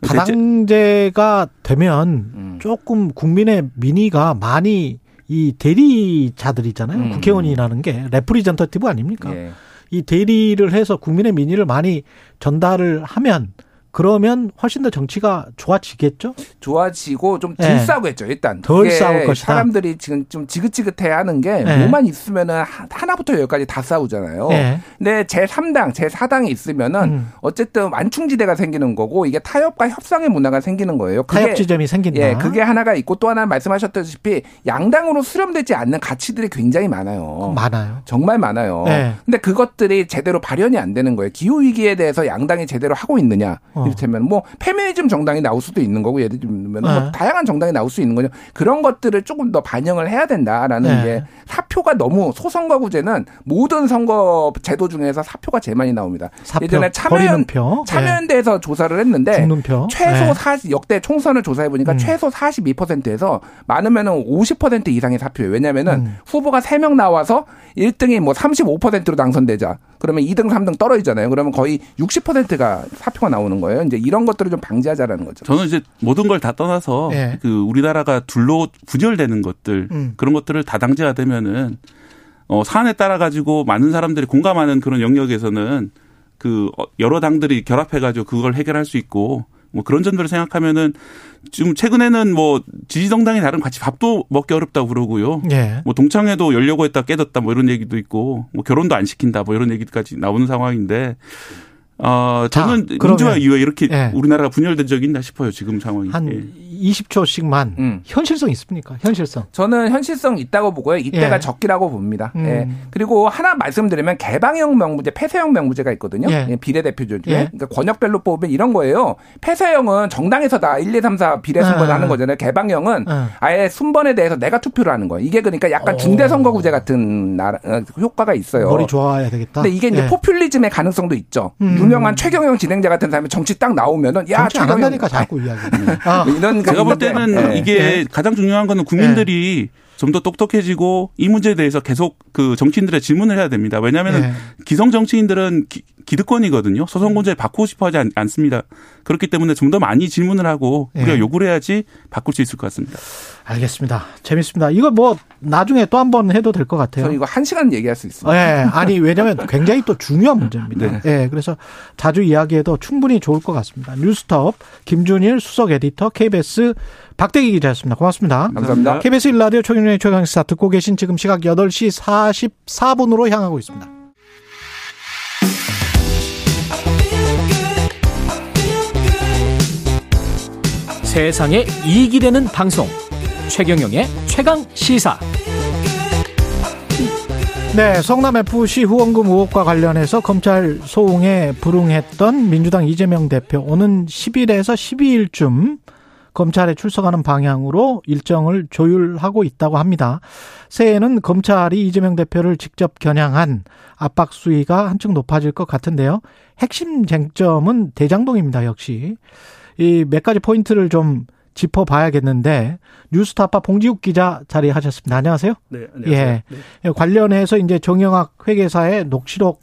대체- 다당제가 되면 음. 조금 국민의 민의가 많이 이 대리자들이잖아요. 음. 국회의원이라는 게 representative 아닙니까? 예. 이 대리를 해서 국민의 민의를 많이 전달을 하면 그러면 훨씬 더 정치가 좋아지겠죠? 좋아지고 좀 예. 덜 싸우겠죠. 일단 덜 싸울 것이다. 사람들이 지금 좀 지긋지긋해하는 게 예. 뭐만 있으면은 하- 하나부터 열까지 다 싸우잖아요. 예. 근데 제 3당, 제 4당이 있으면은 음. 어쨌든 완충지대가 생기는 거고 이게 타협과 협상의 문화가 생기는 거예요. 그게 타협 지점이 생긴다. 예, 그게 하나가 있고 또 하나 말씀하셨다시피 양당으로 수렴되지 않는 가치들이 굉장히 많아요. 많아요. 정말 많아요. 네. 근데 그것들이 제대로 발현이 안 되는 거예요. 기후 위기에 대해서 양당이 제대로 하고 있느냐. 어. 이를테면 뭐 페미니즘 정당이 나올 수도 있는 거고 예를 들면 뭐 네. 다양한 정당이 나올 수 있는 거죠. 그런 것들을 조금 더 반영을 해야 된다라는 네. 게 사표가 너무 소선거구제는 모든 선거 제도 중에서 사표가 제일 많이 나옵니다. 사표, 예전에 참여연 표. 참여연대에서 조사를 했는데. 최소 네. 40 역대 총선을 조사해 보니까 음. 최소 42%에서 많으면은 50% 이상의 사표예요. 왜냐면은 음. 후보가 3명 나와서 1등이 뭐 35%로 당선되자. 그러면 2등, 3등 떨어지잖아요. 그러면 거의 60%가 사표가 나오는 거예요. 이제 이런 것들을 좀 방지하자라는 거죠. 저는 이제 모든 걸 다 떠나서 예. 그 우리나라가 둘로 분열되는 것들 음. 그런 것들을 다당제가 되면은 어 사안에 따라 가지고 많은 사람들이 공감하는 그런 영역에서는 그 어, 여러 당들이 결합해 가지고 그걸 해결할 수 있고 뭐 그런 점들을 생각하면은 지금 최근에는 뭐 지지 정당이 나름 같이 밥도 먹기 어렵다고 그러고요. 예. 뭐 동창회도 열려고 했다 깨졌다 뭐 이런 얘기도 있고 뭐 결혼도 안 시킨다 뭐 이런 얘기까지 나오는 상황인데 어 자, 저는 그러면- 민주화 이후에 이렇게 예. 우리나라가 분열된 적이 있나 싶어요 지금 상황이. 한 예. 20초씩만 음. 현실성 있습니까? 현실성. 저는 현실성 있다고 보고요. 이때가 예. 적기라고 봅니다. 음. 예. 그리고 하나 말씀드리면 개방형 명무제, 폐쇄형 명무제가 있거든요. 예. 예, 비례대표제 중에. 예. 그러니까 권역별로 뽑으면 이런 거예요. 폐쇄형은 정당에서 다 1, 2, 3, 4 비례 순번 아. 하는 거잖아요. 개방형은 어. 아예 순번에 대해서 내가 투표를 하는 거예요. 이게 그러니까 약간 오. 중대선거구제 같은 나라, 어, 효과가 있어요. 머리 좋아야 되겠다. 근데 이게 이제 예. 포퓰리즘의 가능성도 있죠. 음. 유명한 최경영 진행자 같은 사람이 정치 딱 나오면은 야 정치 안 최경영 한다니까 자꾸 이야기. 아, 뭐 이런 제가 볼 때는 예. 이게 가장 중요한 거는 국민들이 좀더 똑똑해지고 이 문제에 대해서 계속 그 정치인들의 질문을 해야 됩니다. 왜냐하면 예. 기성 정치인들은 기, 기득권이거든요. 소선거제 바꾸고 싶어 하지 않, 않습니다. 그렇기 때문에 좀 더 많이 질문을 하고 우리가 예. 요구를 해야지 바꿀 수 있을 것 같습니다. 알겠습니다. 재밌습니다. 이거 뭐 나중에 또 한 번 해도 될 것 같아요. 저는 이거 한 시간 얘기할 수 있습니다. 예, 아니 왜냐하면 굉장히 또 중요한 문제입니다. 예, 그래서 자주 이야기해도 충분히 좋을 것 같습니다. 뉴스톱 김준일 수석 에디터 KBS 박대기 기자였습니다. 고맙습니다. 감사합니다. KBS 일라디오 최경영의 최강시사 듣고 계신 지금 시각 8시 44분으로 향하고 있습니다. 세상에 이익이 되는 방송 최경영의 최강 시사 네, 성남 FC 후원금 의혹과 관련해서 검찰 소송에 불응했던 민주당 이재명 대표 오는 10일에서 12일쯤 검찰에 출석하는 방향으로 일정을 조율하고 있다고 합니다. 새해에는 검찰이 이재명 대표를 직접 겨냥한 압박 수위가 한층 높아질 것 같은데요. 핵심 쟁점은 대장동입니다, 역시. 이 몇 가지 포인트를 좀 짚어봐야겠는데 뉴스타파 봉지욱 기자 자리하셨습니다. 안녕하세요. 네, 안녕하세요. 예. 관련해서 이제 정영학 회계사의 녹취록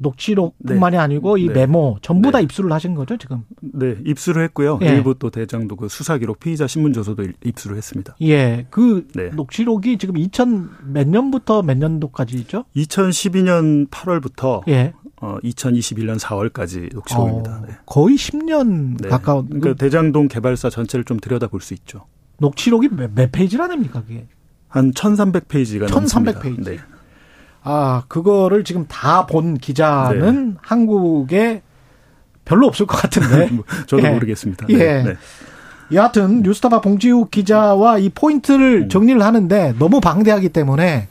녹취록뿐만이 아니고 이 네. 메모 전부 다 네. 입수를 하신 거죠 지금? 네, 입수를 했고요. 예. 일부 또 대장도 그 수사 기록 피의자 신문 조서도 일- 입수를 했습니다. 예, 그 네. 녹취록이 지금 2000 몇 년부터 몇 년도까지죠? 2012년 8월부터 예, 어, 2021년 4월까지 녹취록입니다. 어, 네. 거의 10년 네. 가까운 그러니까 그 대장동 개발사 전체를 좀 들여다볼 수 있죠. 녹취록이 몇, 몇 페이지라냅니까 그게? 한 1,300페이지가 1300 넘습니다. 페이지. 네. 아, 그거를 지금 다 본 기자는 한국에 별로 없을 것 같은데. 뭐, 저도 예. 모르겠습니다. 예. 네. 네. 여하튼 뉴스타파 봉지욱 기자와 이 음. 포인트를 정리를 하는데 너무 방대하기 때문에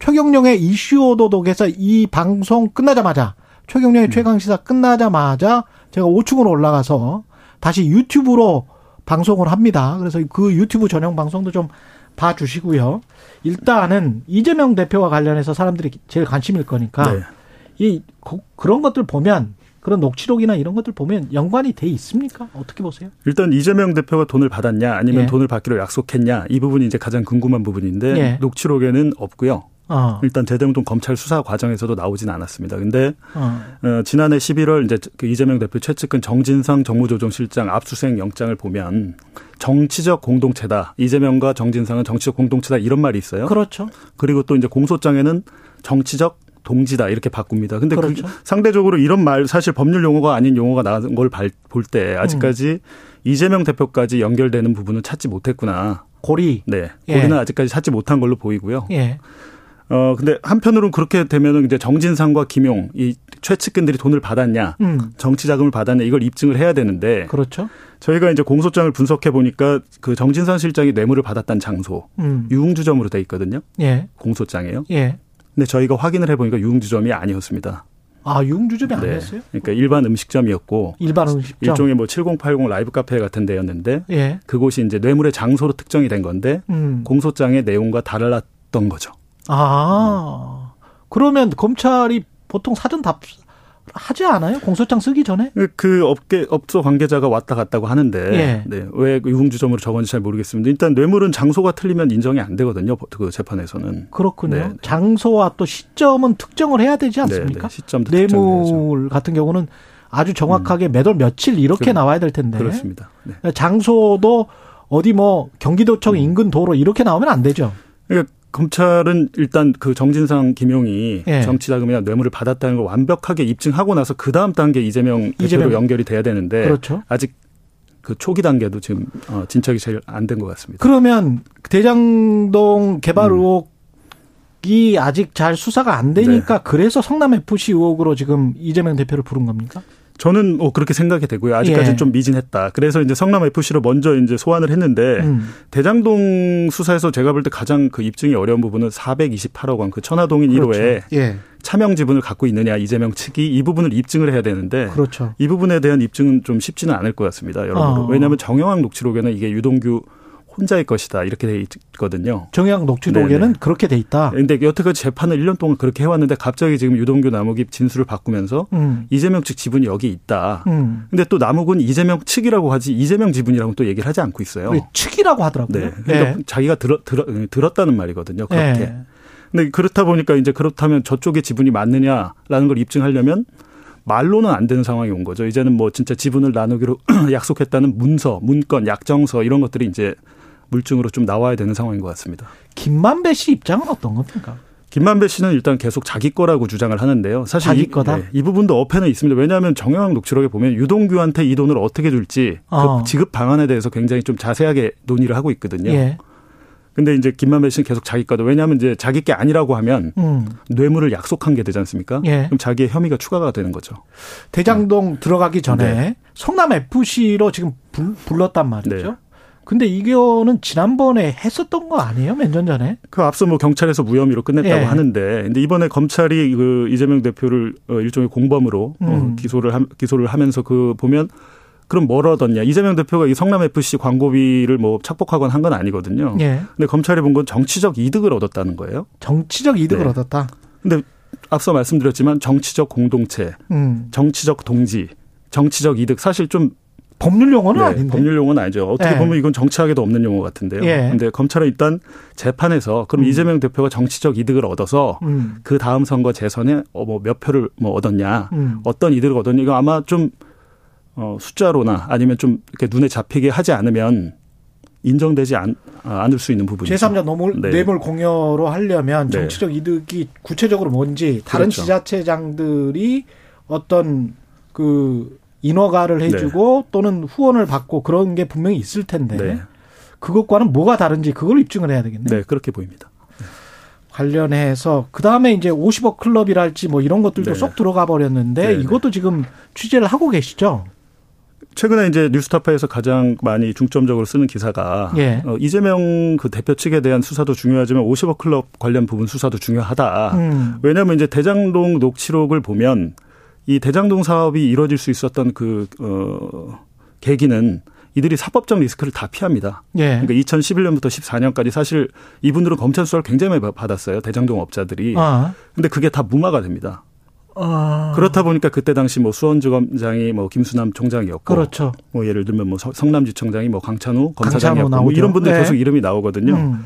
최경영의 이슈 오도독에서 이 방송 끝나자마자 음. 최경영의 최강 시사 끝나자마자 제가 5층으로 올라가서 다시 유튜브로 방송을 합니다. 그래서 그 유튜브 전용 방송도 좀 봐주시고요. 일단은 이재명 대표와 관련해서 사람들이 제일 관심일 거니까 네. 이 고- 그런 것들 보면 그런 녹취록이나 이런 것들 보면 연관이 돼 있습니까? 어떻게 보세요? 일단 이재명 대표가 돈을 받았냐 아니면 예. 돈을 받기로 약속했냐 이 부분이 이제 가장 궁금한 부분인데 예. 녹취록에는 없고요. 어, 일단 대장동 검찰 수사 과정에서도 나오진 않았습니다. 근데 어, 어, 지난해 11월 이제 그 이재명 대표 최측근 정진상 정무조정실장 압수수색 영장을 보면 정치적 공동체다. 이재명과 정진상은 정치적 공동체다 이런 말이 있어요. 그렇죠. 그리고 또 이제 공소장에는 정치적 동지다 이렇게 바꿉니다. 근데 그렇죠. 그 상대적으로 이런 말 사실 법률 용어가 아닌 용어가 나온 걸 볼 때 아직까지 음. 이재명 대표까지 연결되는 부분은 찾지 못했구나. 고리. 네. 예. 고리는 아직까지 찾지 못한 걸로 보이고요. 예. 어 근데 한편으로는 그렇게 되면은 이제 정진상과 김용 이 최측근들이 돈을 받았냐, 음. 정치 자금을 받았냐 이걸 입증을 해야 되는데 그렇죠. 저희가 이제 공소장을 분석해 보니까 그 정진상 실장이 뇌물을 받았다는 장소 음. 유흥주점으로 돼 있거든요. 예. 공소장에요. 예. 근데 저희가 확인을 해 보니까 유흥주점이 아니었습니다. 아, 유흥주점이 네. 아니었어요? 그러니까 일반 음식점이었고 일반 음식점. 일종의 뭐 7080 라이브 카페 같은 데였는데 예. 그곳이 이제 뇌물의 장소로 특정이 된 건데 음. 공소장의 내용과 달랐던 거죠. 아. 그러면 검찰이 보통 사전 답 하지 않아요? 공소장 쓰기 전에? 그 업계 업소 관계자가 왔다 갔다고 하는데 예. 네, 왜 유흥주점으로 적었는지 잘 모르겠습니다. 일단 뇌물은 장소가 틀리면 인정이 안 되거든요. 그 재판에서는. 그렇군요. 네, 네. 장소와 또 시점은 특정을 해야 되지 않습니까? 네, 네. 시점도. 뇌물 같은 경우는 아주 정확하게 몇월 며칠 이렇게 그- 나와야 될 텐데. 그렇습니다. 네. 장소도 어디 뭐 경기도청 인근 도로 이렇게 나오면 안 되죠. 그러니까 검찰은 일단 그 정진상 김용이 예. 정치자금이나 뇌물을 받았다는 걸 완벽하게 입증하고 나서 그 다음 단계 이재명 대표로. 연결이 돼야 되는데 그렇죠. 아직 그 초기 단계도 지금 어, 진척이 제일 안 된 것 같습니다. 그러면 대장동 개발 음. 의혹이 아직 잘 수사가 안 네. 되니까 그래서 성남 FC 의혹으로 지금 이재명 대표를 부른 겁니까? 저는 뭐 그렇게 생각이 되고요. 아직까지는 예. 좀 미진했다. 그래서 이제 성남 FC로 먼저 이제 소환을 했는데 음. 대장동 수사에서 제가 볼 때 가장 그 입증이 어려운 부분은 428억 원 그 천화동인 1호에 예. 차명 지분을 갖고 있느냐 이재명 측이 이 부분을 입증을 해야 되는데 그렇죠. 이 부분에 대한 입증은 좀 쉽지는 않을 것 같습니다. 여러분. 어. 왜냐하면 정영학 녹취록에는 이게 유동규 혼자의 것이다 이렇게 돼 있거든요. 정약 녹취록에는 네네. 그렇게 돼 있다. 근데 여태까지 재판을 1년 동안 그렇게 해왔는데 갑자기 지금 유동규 남욱이 진술을 바꾸면서 음. 이재명 측 지분이 여기 있다. 음. 근데 또 남욱은 이재명 측이라고 하지 이재명 지분이라고 또 얘기를 하지 않고 있어요. 우리 측이라고 하더라고요. 네. 그러니까 예. 자기가 들어, 들어, 들었다는 말이거든요. 그렇게. 예. 근데 그렇다 보니까 이제 그렇다면 저쪽의 지분이 맞느냐라는 걸 입증하려면 말로는 안 되는 상황이 온 거죠. 이제는 뭐 진짜 지분을 나누기로 약속했다는 문서, 문건, 약정서 이런 것들이 이제 물증으로 좀 나와야 되는 상황인 것 같습니다. 김만배 씨 입장은 어떤 겁니까? 김만배 씨는 일단 계속 자기 거라고 주장을 하는데요. 사실 자기 이, 거다? 네, 이 부분도 어폐는 있습니다. 왜냐하면 정영학 녹취록에 보면 유동규한테 이 돈을 어떻게 줄지 어. 그 지급 방안에 대해서 굉장히 좀 자세하게 논의를 하고 있거든요. 예. 근데 이제 김만배 씨는 계속 자기 거다. 왜냐하면 이제 자기 게 아니라고 하면 음. 뇌물을 약속한 게 되지 않습니까? 예. 그럼 자기의 혐의가 추가가 되는 거죠. 대장동 들어가기 전에 네. 성남 FC로 지금 불, 불렀단 말이죠. 네. 근데 이거는 지난번에 했었던 거 아니에요? 몇 년 전에? 그 앞서 뭐 경찰에서 무혐의로 끝냈다고 예. 하는데, 근데 이번에 검찰이 그 이재명 대표를 어, 일종의 공범으로 어, 음. 기소를 함- 기소를 하면서 그 보면 그럼 뭘 얻었냐? 이재명 대표가 이 성남 FC 광고비를 뭐 착복하거나 한건 아니거든요. 예. 근데 검찰이 본 건 정치적 이득을 얻었다는 거예요. 정치적 이득을 네. 얻었다. 근데 앞서 말씀드렸지만 정치적 공동체, 음. 정치적 동지, 정치적 이득 사실 좀 법률 용어는 네, 아닌데. 법률 용어는 아니죠. 어떻게 예. 보면 이건 정치학에도 없는 용어 같은데요. 예. 근데 검찰은 일단 재판에서 그럼 음. 이재명 대표가 정치적 이득을 얻어서 음. 그 다음 선거 재선에 뭐몇 표를 뭐 얻었냐, 음. 어떤 이득을 얻었냐 이거 아마 좀 어, 숫자로나 아니면 좀 이렇게 눈에 잡히게 하지 않으면 인정되지 않, 아, 않을 수 있는 부분이죠. 제3자 뇌물, 네. 뇌물 공여로 하려면 네. 정치적 이득이 구체적으로 뭔지 다른 그렇죠. 지자체장들이 어떤 그 인허가를 해주고 또는 후원을 받고 그런 게 분명히 있을 텐데 네. 그것과는 뭐가 다른지 그걸 입증을 해야 되겠네. 네, 그렇게 보입니다. 관련해서 그 다음에 이제 50억 클럽이랄지 뭐 이런 것들도 네. 쏙 들어가 버렸는데 네, 네. 이것도 지금 취재를 하고 계시죠? 최근에 이제 뉴스타파에서 가장 많이 중점적으로 쓰는 기사가 예. 어, 이재명 그 대표 측에 대한 수사도 중요하지만 50억 클럽 관련 부분 수사도 중요하다. 음. 왜냐하면 이제 대장동 녹취록을 보면 이 대장동 사업이 이루어질 수 있었던 그 어, 계기는 이들이 사법적 리스크를 다 피합니다. 예. 그러니까 2011년부터 14년까지 사실 이분들은 검찰 수사를 굉장히 많이 받았어요. 대장동 업자들이. 아. 근데 그게 다 무마가 됩니다. 아. 그렇다 보니까 그때 당시 뭐 수원지검장이 뭐 김수남 총장이었고 그렇죠. 뭐 예를 들면 뭐 서- 성남지청장이 뭐 강찬우 검사장이었고 뭐. 이런 분들 네. 계속 이름이 나오거든요. 음.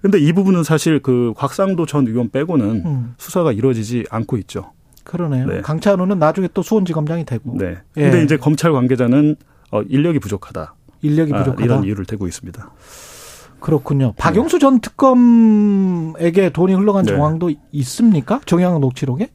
근데 이 부분은 사실 그 곽상도 전 의원 빼고는 음. 수사가 이루어지지 않고 있죠. 그러네요. 네. 강찬우는 나중에 또 수원지검장이 되고 네. 예. 근데 이제 검찰 관계자는 어 인력이 부족하다. 인력이 아, 부족하다. 이런 이유를 대고 있습니다. 그렇군요. 박영수 전 특검에게 돈이 흘러간 네. 정황도 있습니까? 정양 녹취록에?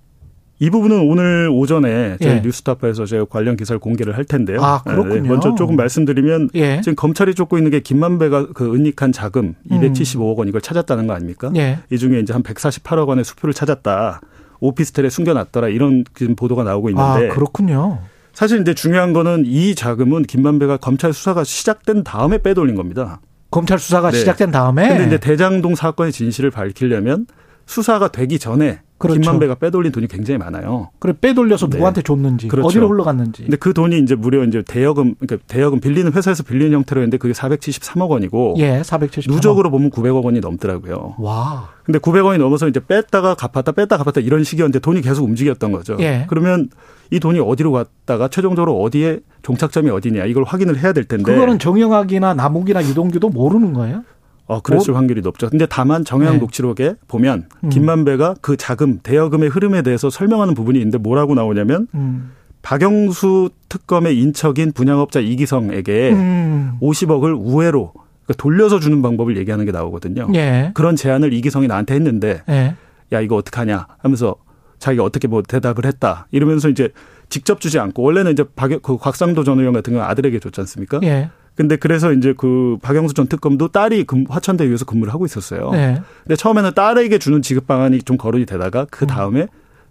이 부분은 오늘 오전에 저희 예. 뉴스타파에서 제가 관련 기사를 공개를 할 텐데요. 아, 그렇군요. 네, 먼저 조금 말씀드리면 예. 지금 검찰이 쫓고 있는 게 김만배가 그 은닉한 자금 음. 275억 원 이걸 찾았다는 거 아닙니까? 예. 이 중에 이제 한 148억 원의 수표를 찾았다. 오피스텔에 숨겨놨더라 이런 지금 보도가 나오고 아, 있는데 그렇군요. 사실 이제 중요한 거는 이 자금은 김만배가 검찰 수사가 시작된 다음에 빼돌린 겁니다. 검찰 수사가 네. 시작된 다음에 근데 이제 대장동 사건의 진실을 밝히려면 수사가 되기 전에 그렇죠. 김만배가 빼돌린 돈이 굉장히 많아요. 그래 빼돌려서 네. 누구한테 줬는지 그렇죠. 어디로 흘러갔는지. 근데 그 돈이 이제 무려 이제 대여금 그러니까 대여금 빌리는 회사에서 빌리는 형태로 했는데 그게 473억 원이고 예, 470. 누적으로 보면 900억 원이 넘더라고요. 와. 근데 900원이 넘어서 이제 뺐다가 갚았다 뺐다 갚았다 이런 식이었는데 돈이 계속 움직였던 거죠. 예. 그러면 이 돈이 어디로 갔다가 최종적으로 어디에 종착점이 어디냐 이걸 확인을 해야 될 텐데. 그거는 정영학이나 남욱이나 유동규도 모르는 거예요? 어, 그랬을 뭐- 확률이 높죠. 근데 다만 정영 네. 녹취록에 보면 음. 김만배가 그 자금, 대여금의 흐름에 대해서 설명하는 부분이 있는데 뭐라고 나오냐면 음. 박영수 특검의 인척인 분양업자 이기성에게 음. 50억을 우회로 그러니까 돌려서 주는 방법을 얘기하는 게 나오거든요. 예. 그런 제안을 이기성이 나한테 했는데 예. 야 이거 어떡하냐 하면서 자기가 어떻게 뭐 대답을 했다 이러면서 이제 직접 주지 않고 원래는 이제 박, 그 곽상도 전 의원 같은 경우 아들에게 줬지 않습니까? 예. 근데 그래서 이제 그 박영수 전 특검도 딸이 금- 화천대유에서 근무를 하고 있었어요. 예. 근데 처음에는 딸에게 주는 지급 방안이 좀 거론이 되다가 그 다음에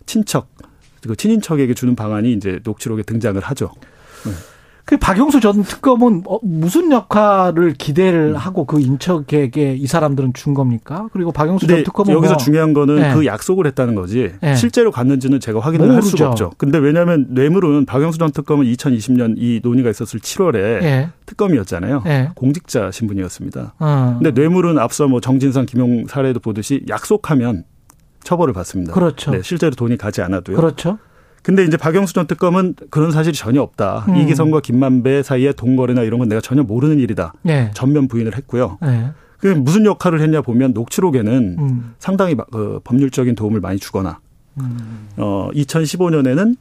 친척 그 친인척에게 주는 방안이 이제 녹취록에 등장을 하죠. 그 박영수 전 특검은 어, 무슨 역할을 기대를 음. 하고 그 인척에게 이 사람들은 준 겁니까? 그리고 박영수 전 특검은 여기서 뭐 중요한 거는 네. 그 약속을 했다는 거지 네. 실제로 갔는지는 제가 확인을 할 수가. 없죠. 근데 왜냐하면 뇌물은 박영수 전 특검은 2020년 이 논의가 있었을 7월에 예. 특검이었잖아요. 예. 공직자 신분이었습니다. 어. 근데 뇌물은 앞서 뭐 정진상, 김용 사례도 보듯이 약속하면 처벌을 받습니다. 그렇죠. 네, 실제로 돈이 가지 않아도요. 그렇죠. 근데 이제 박영수 전 특검은 그런 사실이 전혀 없다. 음. 이기성과 김만배 사이에 돈거래나 이런 건 내가 전혀 모르는 일이다. 예. 전면 부인을 했고요. 예. 그 무슨 역할을 했냐 보면 녹취록에는 음. 상당히 마- 그 법률적인 도움을 많이 주거나 음. 어 2015년에는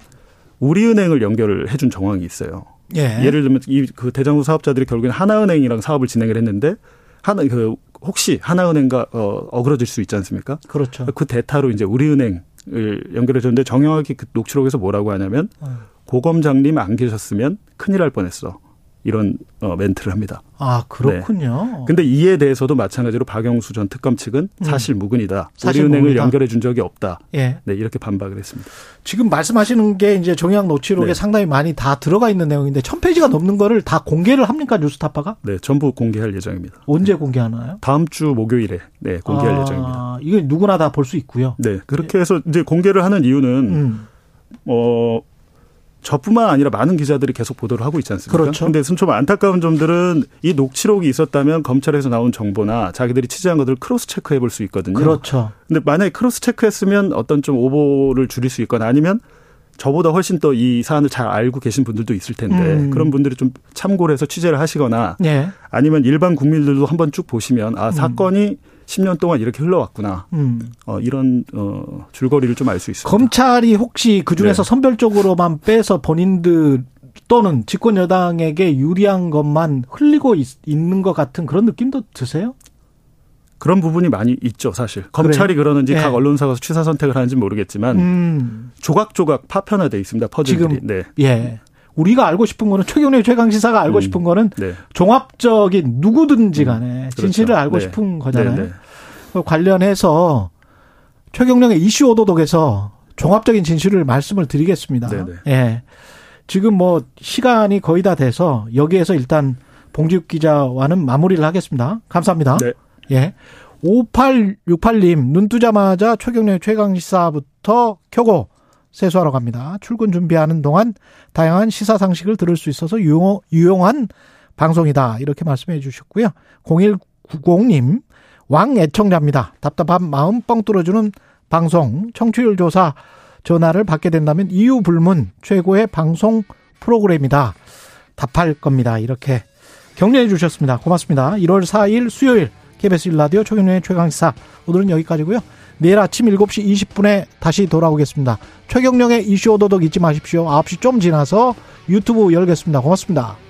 우리은행을 연결을 해준 정황이 있어요. 예. 예를 들면 이 그 대장동 사업자들이 결국엔 하나은행이랑 사업을 진행을 했는데 하나 그 혹시 하나은행과 어 어그러질 수 있지 않습니까? 그렇죠. 그 대타로 이제 우리은행을 연결해 줬는데 정영학이 그 녹취록에서 뭐라고 하냐면 어. 고검장님 안 계셨으면 큰일 날 뻔했어. 이런 어 멘트를 합니다. 아, 그렇군요. 근데 이에 대해서도 마찬가지로 박영수 전 특검 측은 사실 무근이다. 음. 사실 우리은행을 무근이다. 연결해 준 적이 없다. 예. 네, 이렇게 반박을 했습니다. 지금 말씀하시는 게 이제 정약 노치록에 네. 상당히 많이 다 들어가 있는 내용인데 천 페이지가 넘는 거를 다 공개를 합니까 뉴스타파가? 네, 전부 공개할 예정입니다. 언제 공개하나요? 다음 주 목요일에 네, 공개할 아, 예정입니다. 이게 누구나 다 볼 수 있고요. 네, 그렇게 해서 이제 공개를 하는 이유는 음. 어 저뿐만 아니라 많은 기자들이 계속 보도를 하고 있지 않습니까? 그렇죠. 근데 좀 안타까운 점들은 이 녹취록이 있었다면 검찰에서 나온 정보나 자기들이 취재한 것들을 cross check해 볼 수 있거든요. 그렇죠. 근데 만약에 cross check했으면 어떤 좀 오보를 줄일 수 있거나 아니면 저보다 훨씬 더 이 사안을 잘 알고 계신 분들도 있을 텐데 음. 그런 분들이 좀 참고를 해서 취재를 하시거나 예. 아니면 일반 국민들도 한번 쭉 보시면 아 사건이 10년 동안 이렇게 흘러왔구나 음. 어, 이런 어, 줄거리를 좀 알 수 있습니다. 검찰이 혹시 그 중에서 네. 선별적으로만 빼서 본인들 또는 집권 여당에게 유리한 것만 흘리고 있, 는것 같은 그런 느낌도 드세요? 그런 부분이 많이 있죠, 사실. 검찰이 그러는지 네. 각 언론사가 취사 선택을 하는지 모르겠지만 음. 조각조각 파편화돼 있습니다. 퍼즐들이. 지금 네. 예. 우리가 알고 싶은 거는 최경련 최강 시사가 알고 음. 싶은 거는 네. 종합적인 누구든지 간에 그렇죠. 진실을 알고 네. 싶은 거잖아요. 네, 네. 그 관련해서 최경령의 이슈 오도독에서 종합적인 진실을 말씀을 드리겠습니다. 네, 네. 예. 지금 뭐 시간이 거의 다 돼서 여기에서 일단 봉지욱 기자와는 마무리를 하겠습니다. 감사합니다. 네. 예. 5868님, 눈 뜨자마자 최경련의 최강시사부터 켜고 세수하러 갑니다. 출근 준비하는 동안 다양한 시사 상식을 들을 수 있어서 유용, 유용한 방송이다. 이렇게 말씀해 주셨고요. 0190님, 왕 애청자입니다. 답답한 마음 뻥 뚫어주는 방송, 청취율 조사 전화를 받게 된다면 이유 불문 최고의 방송 프로그램이다. 답할 겁니다. 이렇게 격려해 주셨습니다. 고맙습니다. 1월 4일 수요일 KBS 1라디오 최경련의 최강시사 오늘은 여기까지고요. 내일 아침 7시 20분에 다시 돌아오겠습니다. 최경령의 이슈 오도독 잊지 마십시오. 9시 좀 지나서 유튜브 열겠습니다. 고맙습니다.